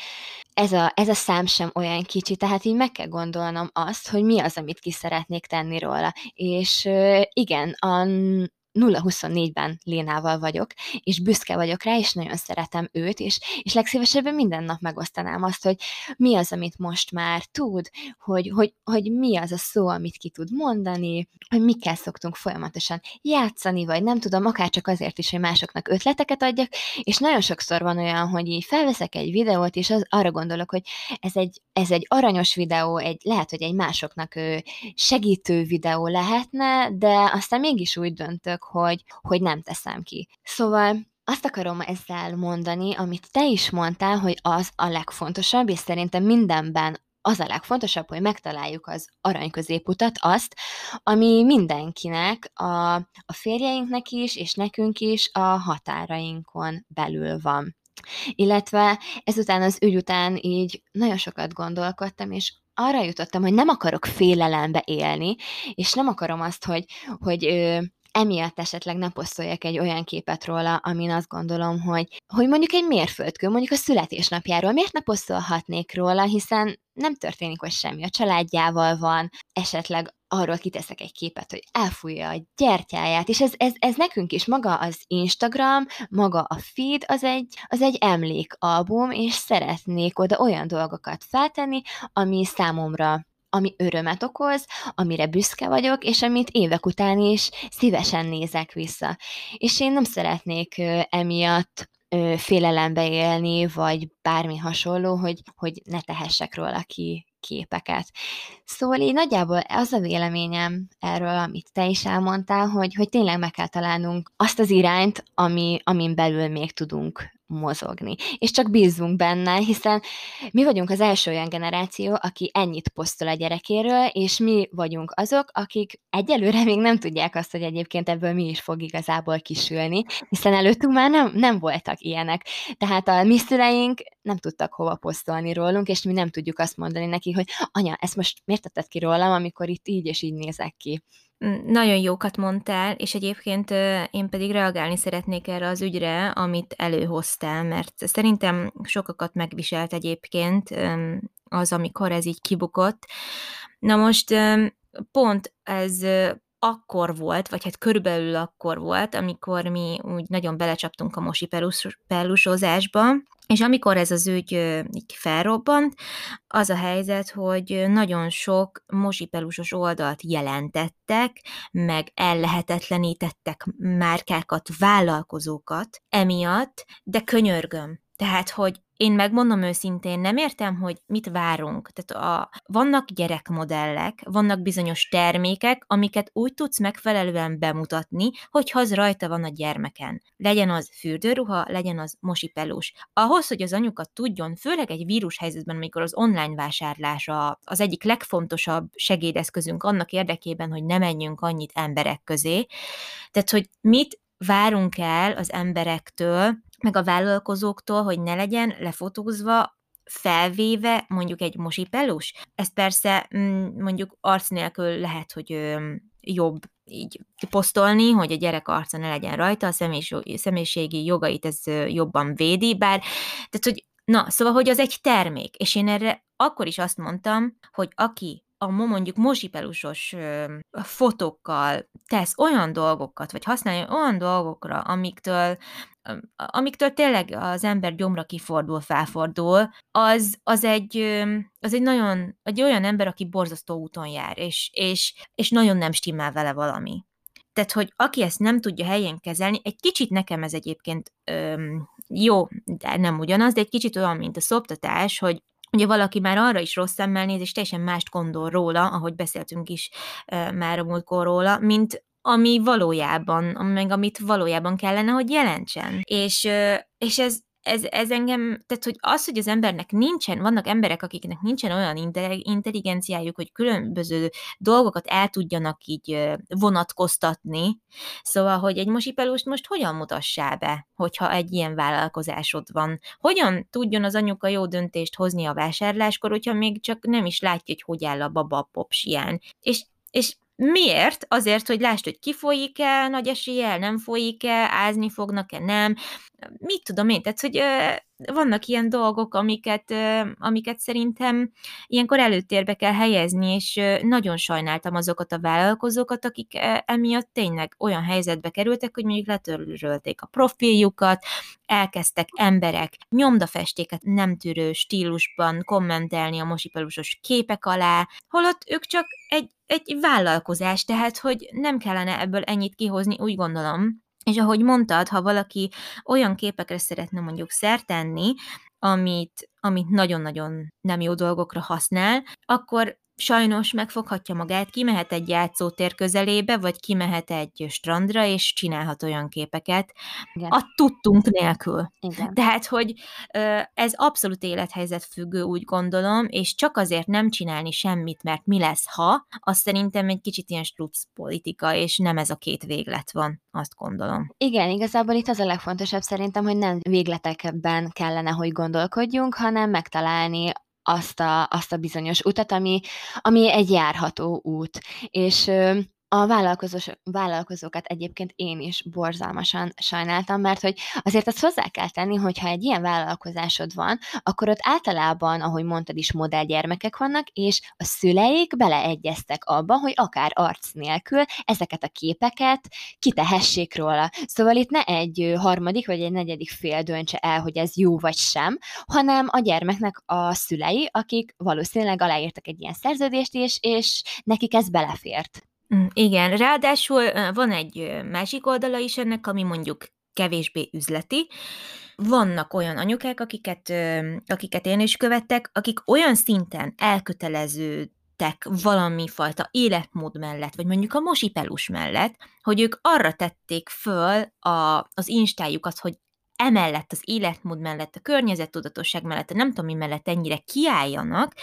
ez a, ez a szám sem olyan kicsi, tehát így meg kell gondolnom azt, hogy mi az, amit ki szeretnék tenni róla. És igen, a 0-24-ben Lénával vagyok, és büszke vagyok rá, és nagyon szeretem őt, és, és legszívesebben minden nap megosztanám azt, hogy mi az, amit most már tud, hogy, hogy, hogy mi az a szó, amit ki tud mondani, hogy mikkel szoktunk folyamatosan játszani, vagy nem tudom, akár csak azért is, hogy másoknak ötleteket adjak, és nagyon sokszor van olyan, hogy így felveszek egy videót, és az, arra gondolok, hogy ez egy, ez egy aranyos videó, egy, lehet, hogy egy másoknak segítő videó lehetne, de aztán mégis úgy döntök, hogy, hogy nem teszem ki. Szóval azt akarom ezzel mondani, amit te is mondtál, hogy az a legfontosabb, és szerintem mindenben az a legfontosabb, hogy megtaláljuk az arany középutat, azt, ami mindenkinek, a, a férjeinknek is, és nekünk is a határainkon belül van. Illetve ezután az ügy után így nagyon sokat gondolkodtam, és arra jutottam, hogy nem akarok félelembe élni, és nem akarom azt, hogy, hogy ö, emiatt esetleg ne posztoljak egy olyan képet róla, amin azt gondolom, hogy, hogy mondjuk egy mérföldkő, mondjuk a születésnapjáról, miért ne posztolhatnék róla, hiszen nem történik hogy semmi, a családjával van, esetleg arról kiteszek egy képet, hogy elfújja a gyertyáját, és ez, ez, ez nekünk is maga az Instagram, maga a feed, az egy, az egy emlékalbum, és szeretnék oda olyan dolgokat feltenni, ami számomra ami örömet okoz, amire büszke vagyok, és amit évek után is szívesen nézek vissza. És én nem szeretnék emiatt félelembe élni, vagy bármi hasonló, hogy, hogy ne tehessek róla ki képeket. Szóval így nagyjából az a véleményem erről, amit te is elmondtál, hogy, hogy tényleg meg kell találnunk azt az irányt, ami, amin belül még tudunk mozogni. És csak bízunk benne, hiszen mi vagyunk az első olyan generáció, aki ennyit posztol a gyerekéről, és mi vagyunk azok, akik egyelőre még nem tudják azt, hogy egyébként ebből mi is fog igazából kisülni, hiszen előttünk már nem, nem voltak ilyenek. Tehát a mi szüleink nem tudtak hova posztolni rólunk, és mi nem tudjuk azt mondani neki, hogy anya, ezt most miért tetted ki rólam, amikor itt így és így nézek ki. Nagyon jókat mondtál, és egyébként én pedig reagálni szeretnék erre az ügyre, amit előhoztál, mert szerintem sokakat megviselt egyébként az, amikor ez így kibukott. Na most pont ez akkor volt, vagy hát körülbelül akkor volt, amikor mi úgy nagyon belecsaptunk a mosi pelusozásba, és amikor ez az ügy így felrobbant, az a helyzet, hogy nagyon sok mosipelusos oldalt jelentettek, meg ellehetetlenítettek márkákat, vállalkozókat emiatt, de könyörgöm. Tehát, hogy én megmondom őszintén, nem értem, hogy mit várunk. Tehát a, vannak gyerekmodellek, vannak bizonyos termékek, amiket úgy tudsz megfelelően bemutatni, hogy az rajta van a gyermeken. Legyen az fürdőruha, legyen az mosipelus. Ahhoz, hogy az anyukat tudjon, főleg egy vírus helyzetben, amikor az online vásárlás az egyik legfontosabb segédeszközünk annak érdekében, hogy ne menjünk annyit emberek közé. Tehát, hogy mit várunk el az emberektől, meg a vállalkozóktól, hogy ne legyen lefotózva felvéve mondjuk egy mosipelus. Ezt persze mm, mondjuk arc nélkül lehet, hogy jobb így posztolni, hogy a gyerek arca ne legyen rajta, a személyiségi jogait ez jobban védi, bár, tehát hogy na, szóval, hogy az egy termék, és én erre akkor is azt mondtam, hogy aki a mondjuk mosipelusos fotókkal tesz olyan dolgokat, vagy használja olyan dolgokra, amiktől amiktől tényleg az ember gyomra kifordul, felfordul, az, az, egy, az egy nagyon, egy olyan ember, aki borzasztó úton jár, és, és, és nagyon nem stimmel vele valami. Tehát, hogy aki ezt nem tudja helyén kezelni, egy kicsit nekem ez egyébként öm, jó, de nem ugyanaz, de egy kicsit olyan, mint a szoptatás, hogy ugye valaki már arra is rossz szemmel néz, és teljesen mást gondol róla, ahogy beszéltünk is már a múltkor róla, mint ami valójában, meg amit valójában kellene, hogy jelentsen. És, és ez, ez, ez engem, tehát hogy az, hogy az embernek nincsen, vannak emberek, akiknek nincsen olyan intelligenciájuk, hogy különböző dolgokat el tudjanak így vonatkoztatni, szóval, hogy egy mosipelust most hogyan mutassál be, hogyha egy ilyen vállalkozásod van? Hogyan tudjon az anyuka jó döntést hozni a vásárláskor, hogyha még csak nem is látja, hogy hogy áll a baba a popsián? És, és Miért? Azért, hogy lásd, hogy kifolyik-e nagy eséllyel, nem folyik-e, ázni fognak-e, nem. mit tudom én, tehát, hogy vannak ilyen dolgok, amiket, amiket szerintem ilyenkor előtérbe kell helyezni, és nagyon sajnáltam azokat a vállalkozókat, akik emiatt tényleg olyan helyzetbe kerültek, hogy mondjuk letörölték a profiljukat, elkezdtek emberek nyomdafestéket nem tűrő stílusban kommentelni a mosipelusos képek alá, holott ők csak egy, egy vállalkozás, tehát hogy nem kellene ebből ennyit kihozni, úgy gondolom, és ahogy mondtad, ha valaki olyan képekre szeretne mondjuk szertenni, amit, amit nagyon-nagyon nem jó dolgokra használ, akkor sajnos megfoghatja magát, kimehet egy játszótér közelébe, vagy kimehet egy strandra, és csinálhat olyan képeket Igen. a tudtunk nélkül. Igen. Tehát, hogy ez abszolút élethelyzet függő, úgy gondolom, és csak azért nem csinálni semmit, mert mi lesz, ha, az szerintem egy kicsit ilyen struc politika, és nem ez a két véglet van, azt gondolom. Igen, igazából itt az a legfontosabb szerintem, hogy nem végletekben kellene, hogy gondolkodjunk, hanem megtalálni azt a, azt a bizonyos utat, ami, ami egy járható út. És a vállalkozós, vállalkozókat egyébként én is borzalmasan sajnáltam, mert hogy azért azt hozzá kell tenni, hogy ha egy ilyen vállalkozásod van, akkor ott általában, ahogy mondtad is, modellgyermekek vannak, és a szüleik beleegyeztek abba, hogy akár arc nélkül ezeket a képeket kitehessék róla. Szóval itt ne egy harmadik vagy egy negyedik fél döntse el, hogy ez jó vagy sem, hanem a gyermeknek a szülei, akik valószínűleg aláírtak egy ilyen szerződést, és, és nekik ez belefért. Mm, igen, ráadásul van egy másik oldala is ennek, ami mondjuk kevésbé üzleti. Vannak olyan anyukák, akiket, akiket én is követtek, akik olyan szinten elköteleződtek valami fajta életmód mellett, vagy mondjuk a mosipelus mellett, hogy ők arra tették föl a, az instájukat, hogy emellett, az életmód mellett, a környezettudatosság mellett, a nem tudom mi mellett ennyire kiálljanak,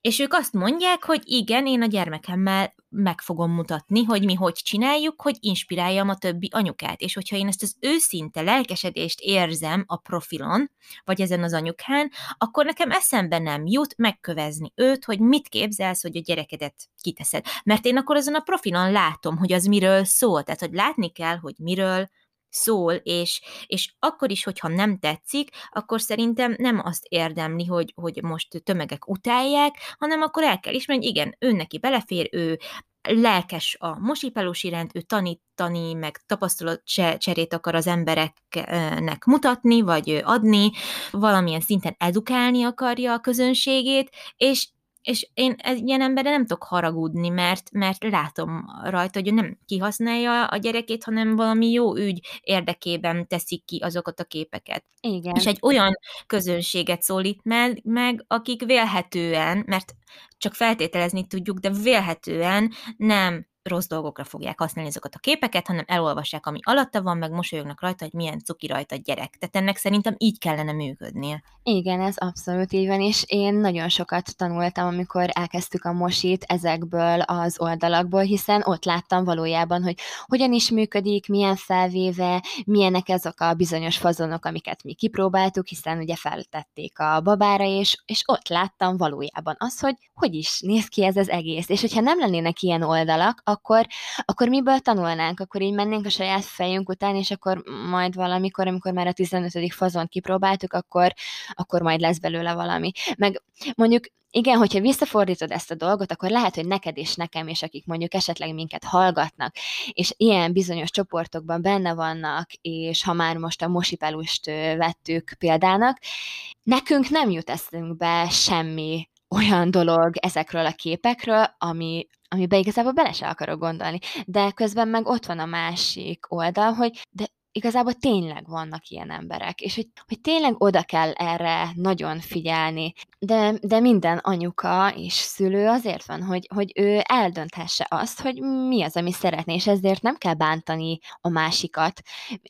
és ők azt mondják, hogy igen, én a gyermekemmel meg fogom mutatni, hogy mi hogy csináljuk, hogy inspiráljam a többi anyukát. És hogyha én ezt az őszinte lelkesedést érzem a profilon, vagy ezen az anyukán, akkor nekem eszembe nem jut megkövezni őt, hogy mit képzelsz, hogy a gyerekedet kiteszed. Mert én akkor azon a profilon látom, hogy az miről szól. Tehát, hogy látni kell, hogy miről szól, és, és akkor is, hogyha nem tetszik, akkor szerintem nem azt érdemli, hogy, hogy most tömegek utálják, hanem akkor el kell ismerni, hogy igen, ő neki belefér, ő lelkes a mosipelus iránt, ő tanítani, meg tapasztalat cserét akar az embereknek mutatni, vagy adni, valamilyen szinten edukálni akarja a közönségét, és és én ilyen emberre nem tudok haragudni, mert, mert látom rajta, hogy ő nem kihasználja a gyerekét, hanem valami jó ügy érdekében teszik ki azokat a képeket. Igen. És egy olyan közönséget szólít meg, meg, akik vélhetően, mert csak feltételezni tudjuk, de vélhetően nem rossz dolgokra fogják használni azokat a képeket, hanem elolvassák, ami alatta van, meg mosolyognak rajta, hogy milyen cuki rajta gyerek. Tehát ennek szerintem így kellene működnie. Igen, ez abszolút így van, és én nagyon sokat tanultam, amikor elkezdtük a mosit ezekből az oldalakból, hiszen ott láttam valójában, hogy hogyan is működik, milyen felvéve, milyenek ezek a bizonyos fazonok, amiket mi kipróbáltuk, hiszen ugye feltették a babára, és, és ott láttam valójában az, hogy hogy is néz ki ez az egész. És hogyha nem lennének ilyen oldalak, akkor, akkor miből tanulnánk? Akkor így mennénk a saját fejünk után, és akkor majd valamikor, amikor már a 15. fazon kipróbáltuk, akkor, akkor majd lesz belőle valami. Meg mondjuk igen, hogyha visszafordítod ezt a dolgot, akkor lehet, hogy neked és nekem, és akik mondjuk esetleg minket hallgatnak, és ilyen bizonyos csoportokban benne vannak, és ha már most a mosipelust vettük példának, nekünk nem jut eszünkbe semmi olyan dolog ezekről a képekről, ami, amiben igazából bele se akarok gondolni. De közben meg ott van a másik oldal, hogy de igazából tényleg vannak ilyen emberek, és hogy, hogy tényleg oda kell erre nagyon figyelni. De, de minden anyuka és szülő azért van, hogy, hogy ő eldönthesse azt, hogy mi az, ami szeretné, és ezért nem kell bántani a másikat.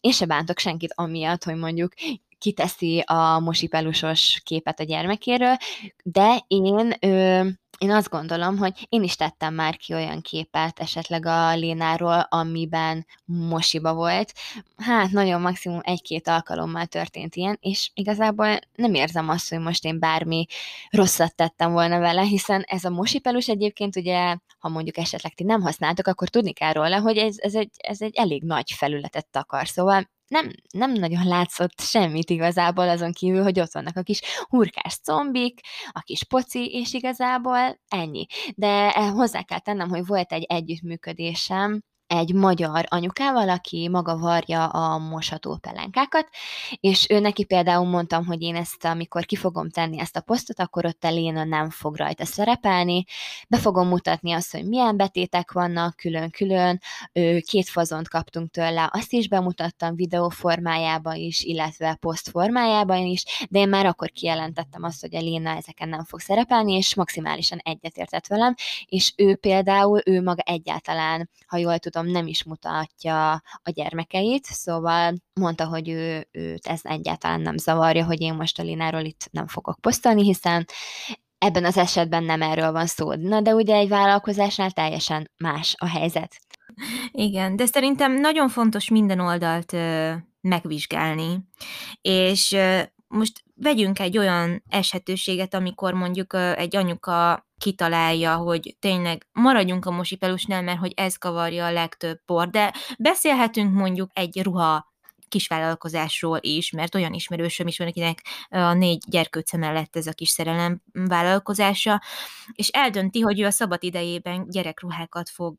Én se bántok senkit amiatt, hogy mondjuk kiteszi a mosipelusos képet a gyermekéről, de én ö, én azt gondolom, hogy én is tettem már ki olyan képet esetleg a Lénáról, amiben mosiba volt. Hát nagyon maximum egy-két alkalommal történt ilyen, és igazából nem érzem azt, hogy most én bármi rosszat tettem volna vele, hiszen ez a mosipelus egyébként ugye, ha mondjuk esetleg ti nem használtok, akkor tudni kell róla, hogy ez, ez, egy, ez egy elég nagy felületet takar, szóval nem, nem nagyon látszott semmit igazából azon kívül, hogy ott vannak a kis hurkás combik, a kis poci, és igazából ennyi. De eh, hozzá kell tennem, hogy volt egy együttműködésem egy magyar anyukával, aki maga varja a mosható pelenkákat, és ő neki például mondtam, hogy én ezt, amikor ki fogom tenni ezt a posztot, akkor ott a Léna nem fog rajta szerepelni, be fogom mutatni azt, hogy milyen betétek vannak külön-külön, két fazont kaptunk tőle, azt is bemutattam videó formájában is, illetve poszt formájában is, de én már akkor kijelentettem azt, hogy a Léna ezeken nem fog szerepelni, és maximálisan egyetértett velem, és ő például, ő maga egyáltalán, ha jól tudom, tudom, nem is mutatja a gyermekeit, szóval mondta, hogy ő, őt ez egyáltalán nem zavarja, hogy én most a Lináról itt nem fogok posztolni, hiszen ebben az esetben nem erről van szó. Na de ugye egy vállalkozásnál teljesen más a helyzet. Igen, de szerintem nagyon fontos minden oldalt ö, megvizsgálni, és ö, most vegyünk egy olyan esetőséget, amikor mondjuk egy anyuka kitalálja, hogy tényleg maradjunk a mosipelusnál, mert hogy ez kavarja a legtöbb por, de beszélhetünk mondjuk egy ruha kisvállalkozásról is, mert olyan ismerősöm is van, akinek a négy gyerkőce mellett ez a kis szerelem vállalkozása, és eldönti, hogy ő a szabad idejében gyerekruhákat fog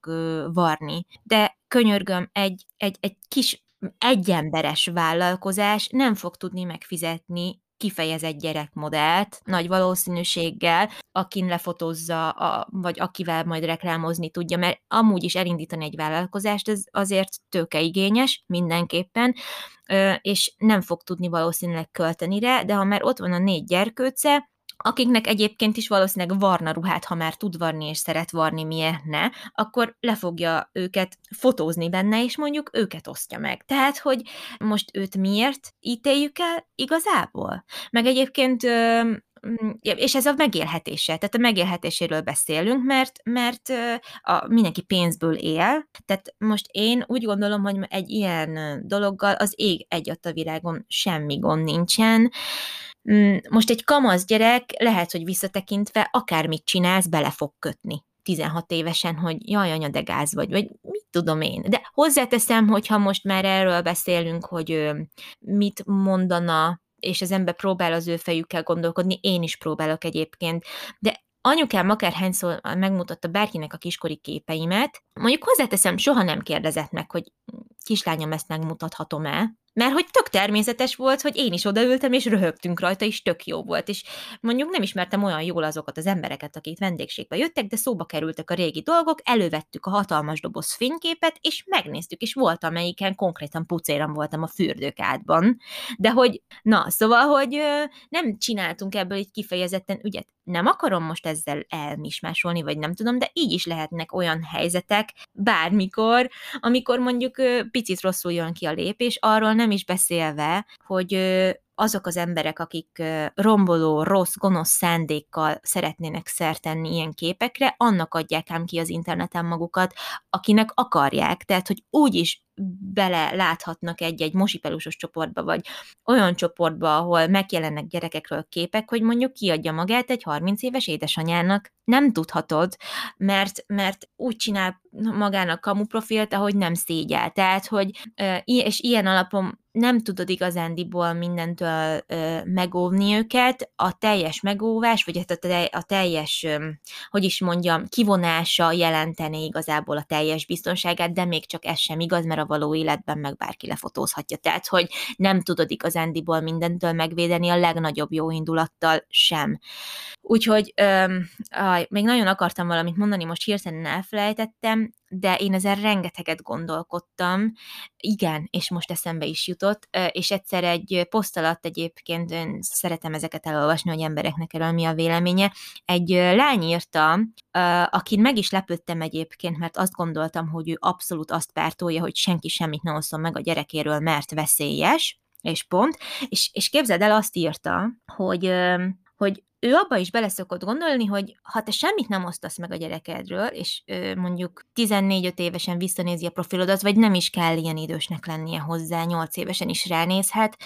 varni. De könyörgöm, egy, egy, egy kis egyemberes vállalkozás nem fog tudni megfizetni kifejezett gyerekmodellt, nagy valószínűséggel, akin lefotózza, a, vagy akivel majd reklámozni tudja, mert amúgy is elindítani egy vállalkozást, ez azért tőkeigényes mindenképpen, és nem fog tudni valószínűleg költeni rá, de ha már ott van a négy gyerkőce, akiknek egyébként is valószínűleg varna ruhát, ha már tud varni és szeret varni, miért ne, akkor le fogja őket fotózni benne, és mondjuk őket osztja meg. Tehát, hogy most őt miért ítéljük el igazából? Meg egyébként mm, és ez a megélhetése, tehát a megélhetéséről beszélünk, mert, mert a, mindenki pénzből él, tehát most én úgy gondolom, hogy egy ilyen dologgal az ég egy a világon semmi gond nincsen, most egy kamasz gyerek lehet, hogy visszatekintve akármit csinálsz, bele fog kötni. 16 évesen, hogy jaj, anya, de gáz vagy, vagy mit tudom én. De hozzáteszem, hogyha most már erről beszélünk, hogy mit mondana és az ember próbál az ő fejükkel gondolkodni, én is próbálok egyébként, de anyukám akárhányszor megmutatta bárkinek a kiskori képeimet, mondjuk hozzáteszem, soha nem kérdezett meg, hogy kislányom, ezt megmutathatom-e, mert hogy tök természetes volt, hogy én is odaültem, és röhögtünk rajta, és tök jó volt. És mondjuk nem ismertem olyan jól azokat az embereket, akik vendégségbe jöttek, de szóba kerültek a régi dolgok, elővettük a hatalmas doboz fényképet, és megnéztük, és volt amelyiken konkrétan pucéran voltam a fürdőkádban. De hogy, na, szóval, hogy nem csináltunk ebből egy kifejezetten ügyet. Nem akarom most ezzel elmismásolni, vagy nem tudom, de így is lehetnek olyan helyzetek bármikor, amikor mondjuk picit rosszul jön ki a lépés, arról nem is beszélve, hogy azok az emberek, akik romboló, rossz, gonosz szándékkal szeretnének szertenni ilyen képekre, annak adják ám ki az interneten magukat, akinek akarják. Tehát, hogy úgy is bele láthatnak egy-egy mosipelusos csoportba, vagy olyan csoportba, ahol megjelennek gyerekekről képek, hogy mondjuk kiadja magát egy 30 éves édesanyának. Nem tudhatod, mert, mert úgy csinál magának kamuprofilt, ahogy nem szégyel. Tehát, hogy és ilyen alapon nem tudod igazándiból mindentől ö, megóvni őket, a teljes megóvás, vagy hát a, te, a teljes, ö, hogy is mondjam, kivonása jelentené igazából a teljes biztonságát, de még csak ez sem igaz, mert a való életben meg bárki lefotózhatja. Tehát, hogy nem tudod igazándiból mindentől megvédeni a legnagyobb jó indulattal sem. Úgyhogy ö, aj, még nagyon akartam valamit mondani, most hirtelen elfelejtettem, de én ezen rengeteget gondolkodtam, igen, és most eszembe is jutott, és egyszer egy poszt alatt egyébként én szeretem ezeket elolvasni, hogy embereknek erről mi a véleménye. Egy lány írta, akin meg is lepődtem egyébként, mert azt gondoltam, hogy ő abszolút azt pártolja, hogy senki semmit ne osszon meg a gyerekéről, mert veszélyes, és pont, és, és képzeld el, azt írta, hogy hogy ő abba is beleszokott gondolni, hogy ha te semmit nem osztasz meg a gyerekedről, és ö, mondjuk 14-5 évesen visszanézi a profilodat, vagy nem is kell ilyen idősnek lennie hozzá, 8 évesen is ránézhet,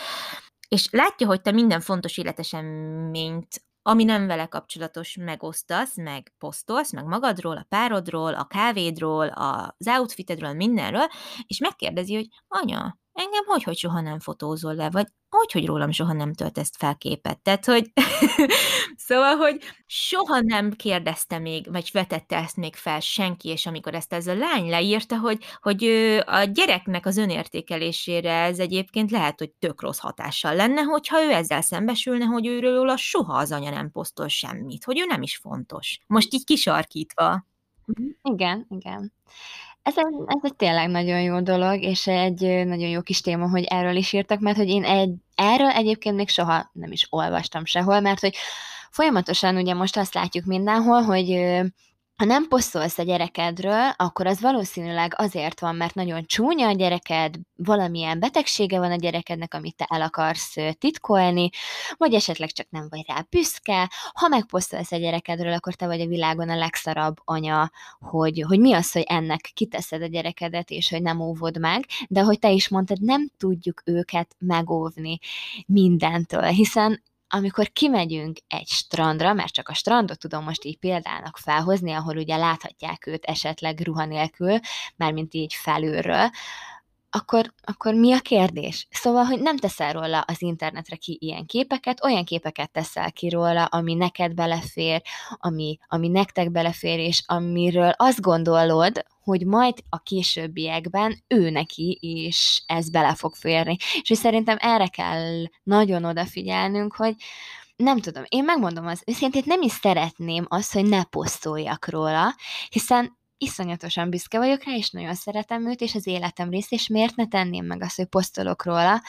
és látja, hogy te minden fontos életeseményt ami nem vele kapcsolatos, megosztasz, meg posztolsz, meg magadról, a párodról, a kávédról, az outfitedről, mindenről, és megkérdezi, hogy anya, engem hogy, hogy soha nem fotózol le, vagy hogy, hogy rólam soha nem töltesz fel képet. Tehát, hogy szóval, hogy soha nem kérdezte még, vagy vetette ezt még fel senki, és amikor ezt ez a lány leírta, hogy, hogy a gyereknek az önértékelésére ez egyébként lehet, hogy tök rossz hatással lenne, hogyha ő ezzel szembesülne, hogy őről soha az anya nem posztol semmit, hogy ő nem is fontos. Most így kisarkítva. Mhm. Igen, igen. Ez ez egy tényleg nagyon jó dolog, és egy nagyon jó kis téma, hogy erről is írtak, mert hogy én egy, erről egyébként még soha nem is olvastam sehol, mert hogy folyamatosan ugye most azt látjuk mindenhol, hogy ha nem posztolsz a gyerekedről, akkor az valószínűleg azért van, mert nagyon csúnya a gyereked, valamilyen betegsége van a gyerekednek, amit te el akarsz titkolni, vagy esetleg csak nem vagy rá büszke. Ha megposztolsz a gyerekedről, akkor te vagy a világon a legszarabb anya, hogy, hogy mi az, hogy ennek kiteszed a gyerekedet, és hogy nem óvod meg, de hogy te is mondtad, nem tudjuk őket megóvni mindentől, hiszen amikor kimegyünk egy strandra, mert csak a strandot tudom most így példának felhozni, ahol ugye láthatják őt esetleg ruha nélkül, mármint így felülről, akkor, akkor mi a kérdés? Szóval, hogy nem teszel róla az internetre ki ilyen képeket, olyan képeket teszel ki róla, ami neked belefér, ami, ami nektek belefér, és amiről azt gondolod, hogy majd a későbbiekben ő neki is ez bele fog férni. És hogy szerintem erre kell nagyon odafigyelnünk, hogy nem tudom, én megmondom az őszintét, nem is szeretném azt, hogy ne posztoljak róla, hiszen iszonyatosan büszke vagyok rá, és nagyon szeretem őt, és az életem rész, és miért ne tenném meg azt, hogy posztolok róla,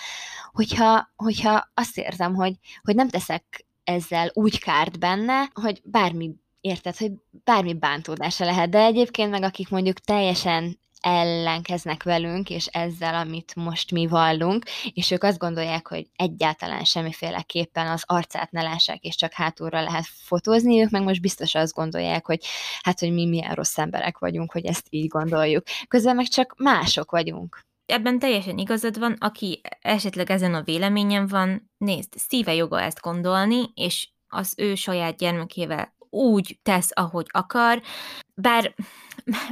hogyha, hogyha azt érzem, hogy, hogy nem teszek ezzel úgy kárt benne, hogy bármi érted, hogy bármi bántódása lehet, de egyébként meg akik mondjuk teljesen ellenkeznek velünk, és ezzel, amit most mi vallunk, és ők azt gondolják, hogy egyáltalán semmiféleképpen az arcát ne lássák, és csak hátulra lehet fotózni, ők meg most biztos azt gondolják, hogy hát, hogy mi milyen rossz emberek vagyunk, hogy ezt így gondoljuk. Közben meg csak mások vagyunk. Ebben teljesen igazad van, aki esetleg ezen a véleményen van, nézd, szíve joga ezt gondolni, és az ő saját gyermekével úgy tesz, ahogy akar, bár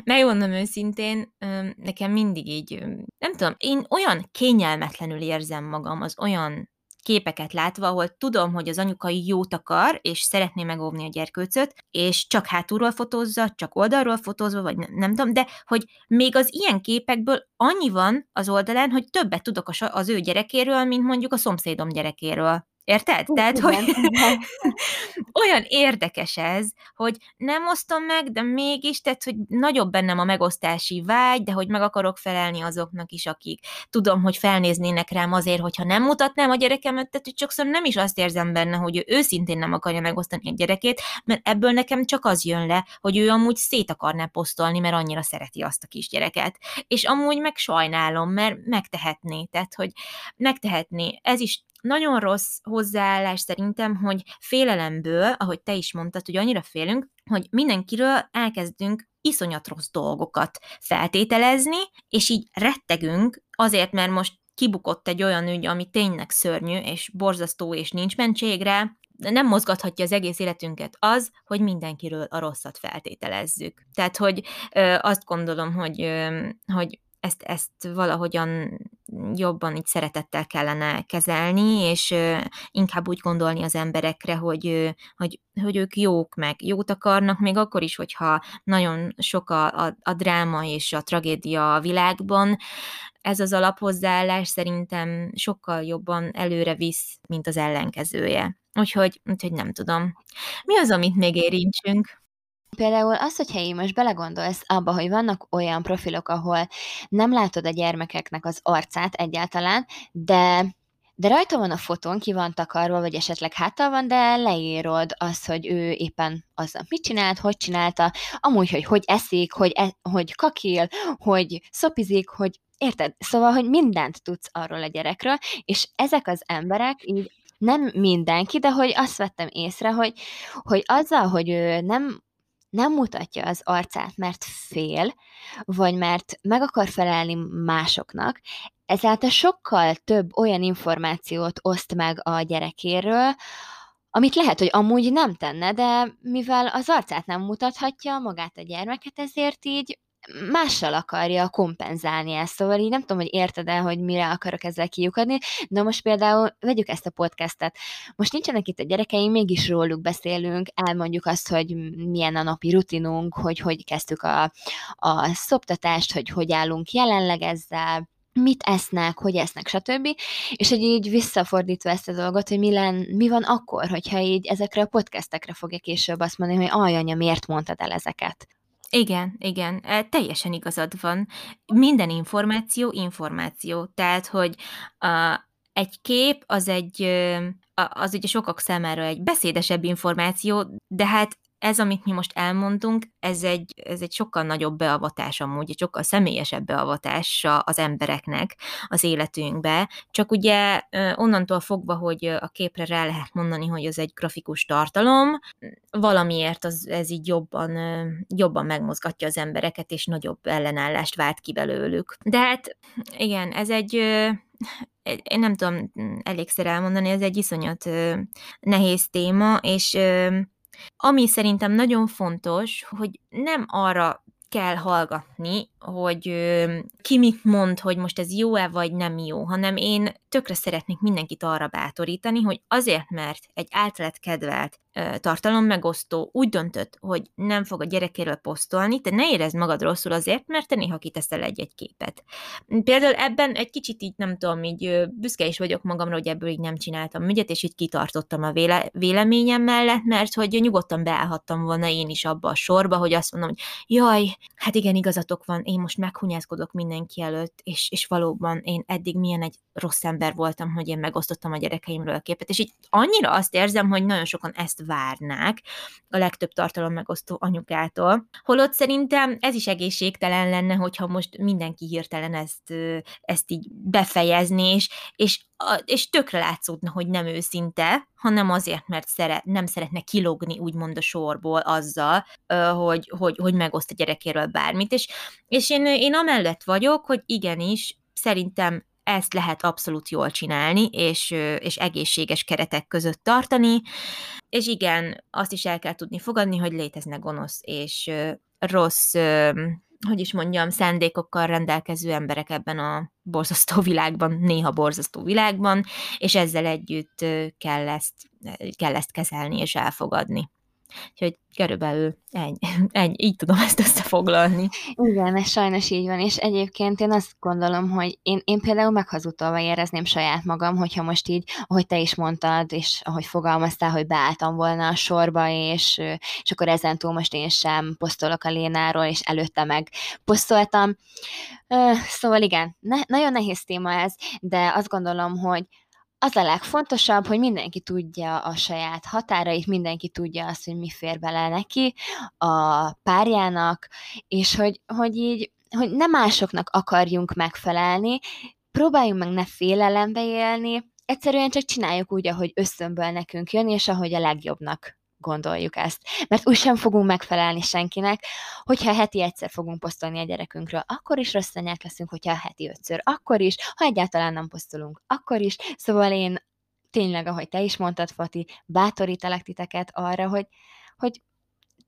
megmondom őszintén, nekem mindig így, nem tudom, én olyan kényelmetlenül érzem magam az olyan képeket látva, ahol tudom, hogy az anyuka jót akar, és szeretné megóvni a gyerkőcöt, és csak hátulról fotózza, csak oldalról fotózva, vagy nem, nem tudom, de hogy még az ilyen képekből annyi van az oldalán, hogy többet tudok az ő gyerekéről, mint mondjuk a szomszédom gyerekéről. Érted? Uh, Tehát, igen, hogy igen. olyan érdekes ez, hogy nem osztom meg, de mégis, tehát, hogy nagyobb bennem a megosztási vágy, de hogy meg akarok felelni azoknak is, akik tudom, hogy felnéznének rám azért, hogyha nem mutatnám a gyerekemet, tehát, hogy sokszor nem is azt érzem benne, hogy ő őszintén nem akarja megosztani a gyerekét, mert ebből nekem csak az jön le, hogy ő amúgy szét akarná posztolni, mert annyira szereti azt a kisgyereket. És amúgy meg sajnálom, mert megtehetné, tehát, hogy megtehetné. Ez is nagyon rossz hozzáállás szerintem, hogy félelemből, ahogy te is mondtad, hogy annyira félünk, hogy mindenkiről elkezdünk iszonyat rossz dolgokat feltételezni, és így rettegünk azért, mert most kibukott egy olyan ügy, ami tényleg szörnyű, és borzasztó, és nincs mentségre, nem mozgathatja az egész életünket az, hogy mindenkiről a rosszat feltételezzük. Tehát, hogy ö, azt gondolom, hogy, ö, hogy ezt, ezt valahogyan jobban így szeretettel kellene kezelni, és inkább úgy gondolni az emberekre, hogy, hogy, hogy ők jók meg, jót akarnak, még akkor is, hogyha nagyon sok a, a, a dráma és a tragédia a világban, ez az alaphozzáállás szerintem sokkal jobban előre visz, mint az ellenkezője. Úgyhogy, úgyhogy nem tudom. Mi az, amit még érintsünk? Például az, hogyha én most belegondolsz abba, hogy vannak olyan profilok, ahol nem látod a gyermekeknek az arcát egyáltalán, de de rajta van a fotón, ki van takarva, vagy esetleg háttal van, de leírod azt, hogy ő éppen az mit csinált, hogy csinálta, amúgy, hogy hogy eszik, hogy, e, hogy kakil, hogy szopizik, hogy érted? Szóval, hogy mindent tudsz arról a gyerekről, és ezek az emberek így nem mindenki, de hogy azt vettem észre, hogy, hogy azzal, hogy ő nem nem mutatja az arcát, mert fél, vagy mert meg akar felelni másoknak, ezáltal sokkal több olyan információt oszt meg a gyerekéről, amit lehet, hogy amúgy nem tenne, de mivel az arcát nem mutathatja magát a gyermeket, ezért így mással akarja kompenzálni ezt. Szóval így nem tudom, hogy érted el, hogy mire akarok ezzel kiukadni, de most például vegyük ezt a podcastet. Most nincsenek itt a gyerekeim, mégis róluk beszélünk, elmondjuk azt, hogy milyen a napi rutinunk, hogy hogy kezdtük a, a szoptatást, hogy hogy állunk jelenleg ezzel, mit esznek, hogy esznek, stb. És hogy így visszafordítva ezt a dolgot, hogy mi, len, mi van akkor, hogyha így ezekre a podcastekre fogja később azt mondani, hogy ajanya, miért mondtad el ezeket? Igen, igen, e, teljesen igazad van. Minden információ információ. Tehát, hogy a, egy kép az egy, az ugye sokak számára egy beszédesebb információ, de hát ez, amit mi most elmondunk, ez egy, ez egy sokkal nagyobb beavatás amúgy, egy sokkal személyesebb beavatása az embereknek az életünkbe, csak ugye onnantól fogva, hogy a képre rá lehet mondani, hogy ez egy grafikus tartalom, valamiért az, ez így jobban, jobban megmozgatja az embereket, és nagyobb ellenállást vált ki belőlük. De hát igen, ez egy én nem tudom elégszer elmondani, ez egy iszonyat nehéz téma, és ami szerintem nagyon fontos, hogy nem arra kell hallgatni, hogy ki mit mond, hogy most ez jó-e vagy nem jó, hanem én tökre szeretnék mindenkit arra bátorítani, hogy azért, mert egy általad kedvelt tartalommegosztó úgy döntött, hogy nem fog a gyerekéről posztolni, te ne érezd magad rosszul azért, mert te néha kiteszel egy-egy képet. Például ebben egy kicsit így, nem tudom, így büszke is vagyok magamra, hogy ebből így nem csináltam ügyet, és így kitartottam a véle, véleményem mellett, mert hogy nyugodtan beállhattam volna én is abba a sorba, hogy azt mondom, hogy jaj, hát igen, igazatok van, én most meghunyászkodok mindenki előtt, és, és valóban én eddig milyen egy rossz ember voltam, hogy én megosztottam a gyerekeimről a képet, és így annyira azt érzem, hogy nagyon sokan ezt várnák a legtöbb tartalom megosztó anyukától, holott szerintem ez is egészségtelen lenne, hogyha most mindenki hirtelen ezt, ezt így befejezni, és, és és tökre látszódna, hogy nem őszinte, hanem azért, mert szeret, nem szeretne kilogni úgymond a sorból azzal, hogy, hogy, hogy megoszt a gyerekéről bármit, és, és én, én amellett vagyok, hogy igenis, szerintem ezt lehet abszolút jól csinálni, és, és egészséges keretek között tartani, és igen, azt is el kell tudni fogadni, hogy léteznek gonosz és rossz hogy is mondjam, szándékokkal rendelkező emberek ebben a borzasztó világban, néha borzasztó világban, és ezzel együtt kell ezt, kell ezt kezelni és elfogadni. Úgyhogy körülbelül ennyi, ennyi, így tudom ezt összefoglalni. Igen, ez sajnos így van, és egyébként én azt gondolom, hogy én, én például meghazudtolva érezném saját magam, hogyha most így, ahogy te is mondtad, és ahogy fogalmaztál, hogy beálltam volna a sorba, és, és akkor ezentúl most én sem posztolok a Lénáról, és előtte meg posztoltam. Szóval igen, ne, nagyon nehéz téma ez, de azt gondolom, hogy az a legfontosabb, hogy mindenki tudja a saját határait, mindenki tudja azt, hogy mi fér bele neki, a párjának, és hogy, hogy így, hogy nem másoknak akarjunk megfelelni, próbáljunk meg ne félelembe élni, egyszerűen csak csináljuk úgy, ahogy összönből nekünk jön, és ahogy a legjobbnak gondoljuk ezt. Mert úgy sem fogunk megfelelni senkinek, hogyha heti egyszer fogunk posztolni a gyerekünkről, akkor is rossz anyák leszünk, hogyha heti ötször, akkor is, ha egyáltalán nem posztolunk, akkor is. Szóval én tényleg, ahogy te is mondtad, Fati, bátorítalak titeket arra, hogy, hogy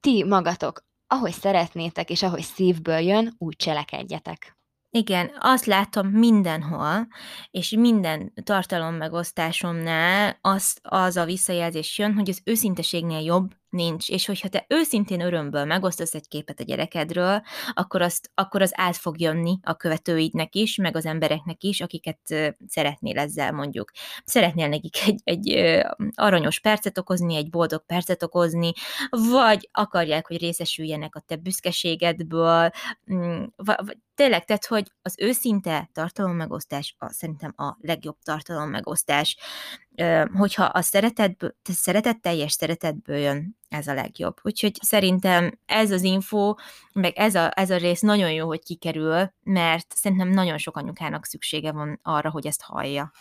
ti magatok, ahogy szeretnétek, és ahogy szívből jön, úgy cselekedjetek. Igen, azt látom mindenhol, és minden tartalommegosztásomnál az, az a visszajelzés jön, hogy az őszinteségnél jobb nincs, és hogyha te őszintén örömből megosztasz egy képet a gyerekedről, akkor, azt, akkor az át fog jönni a követőidnek is, meg az embereknek is, akiket szeretnél ezzel mondjuk. Szeretnél nekik egy, egy aranyos percet okozni, egy boldog percet okozni, vagy akarják, hogy részesüljenek a te büszkeségedből, mm, vagy tényleg, tehát, hogy az őszinte tartalommegosztás a, szerintem a legjobb tartalommegosztás hogyha a szeretetből, szeretetteljes szeretetből jön, ez a legjobb. Úgyhogy szerintem ez az info, meg ez a, ez a rész nagyon jó, hogy kikerül, mert szerintem nagyon sok anyukának szüksége van arra, hogy ezt hallja.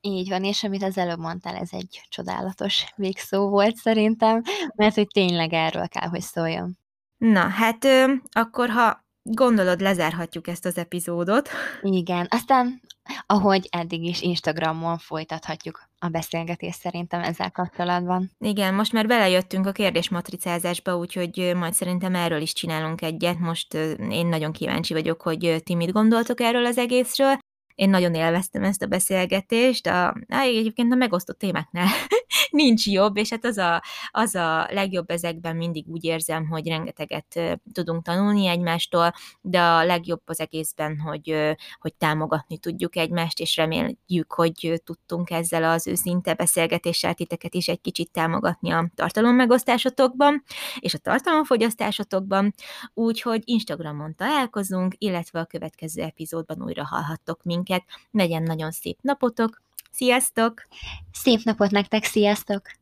Így van, és amit az előbb mondtál, ez egy csodálatos végszó volt szerintem, mert hogy tényleg erről kell, hogy szóljon. Na, hát ö, akkor ha gondolod, lezárhatjuk ezt az epizódot. Igen, aztán ahogy eddig is Instagramon folytathatjuk a beszélgetést szerintem ezzel kapcsolatban. Igen, most már belejöttünk a kérdésmatricázásba, úgyhogy majd szerintem erről is csinálunk egyet. Most én nagyon kíváncsi vagyok, hogy ti mit gondoltok erről az egészről. Én nagyon élveztem ezt a beszélgetést, a, egyébként a megosztott témáknál nincs jobb, és hát az a, az a legjobb ezekben mindig úgy érzem, hogy rengeteget tudunk tanulni egymástól, de a legjobb az egészben, hogy, hogy támogatni tudjuk egymást, és reméljük, hogy tudtunk ezzel az őszinte beszélgetéssel titeket is egy kicsit támogatni a tartalommegosztásotokban, és a tartalomfogyasztásotokban, úgyhogy Instagramon találkozunk, illetve a következő epizódban újra hallhattok minket. Legyen nagyon szép napotok, Sziasztok! Szép napot nektek, sziasztok!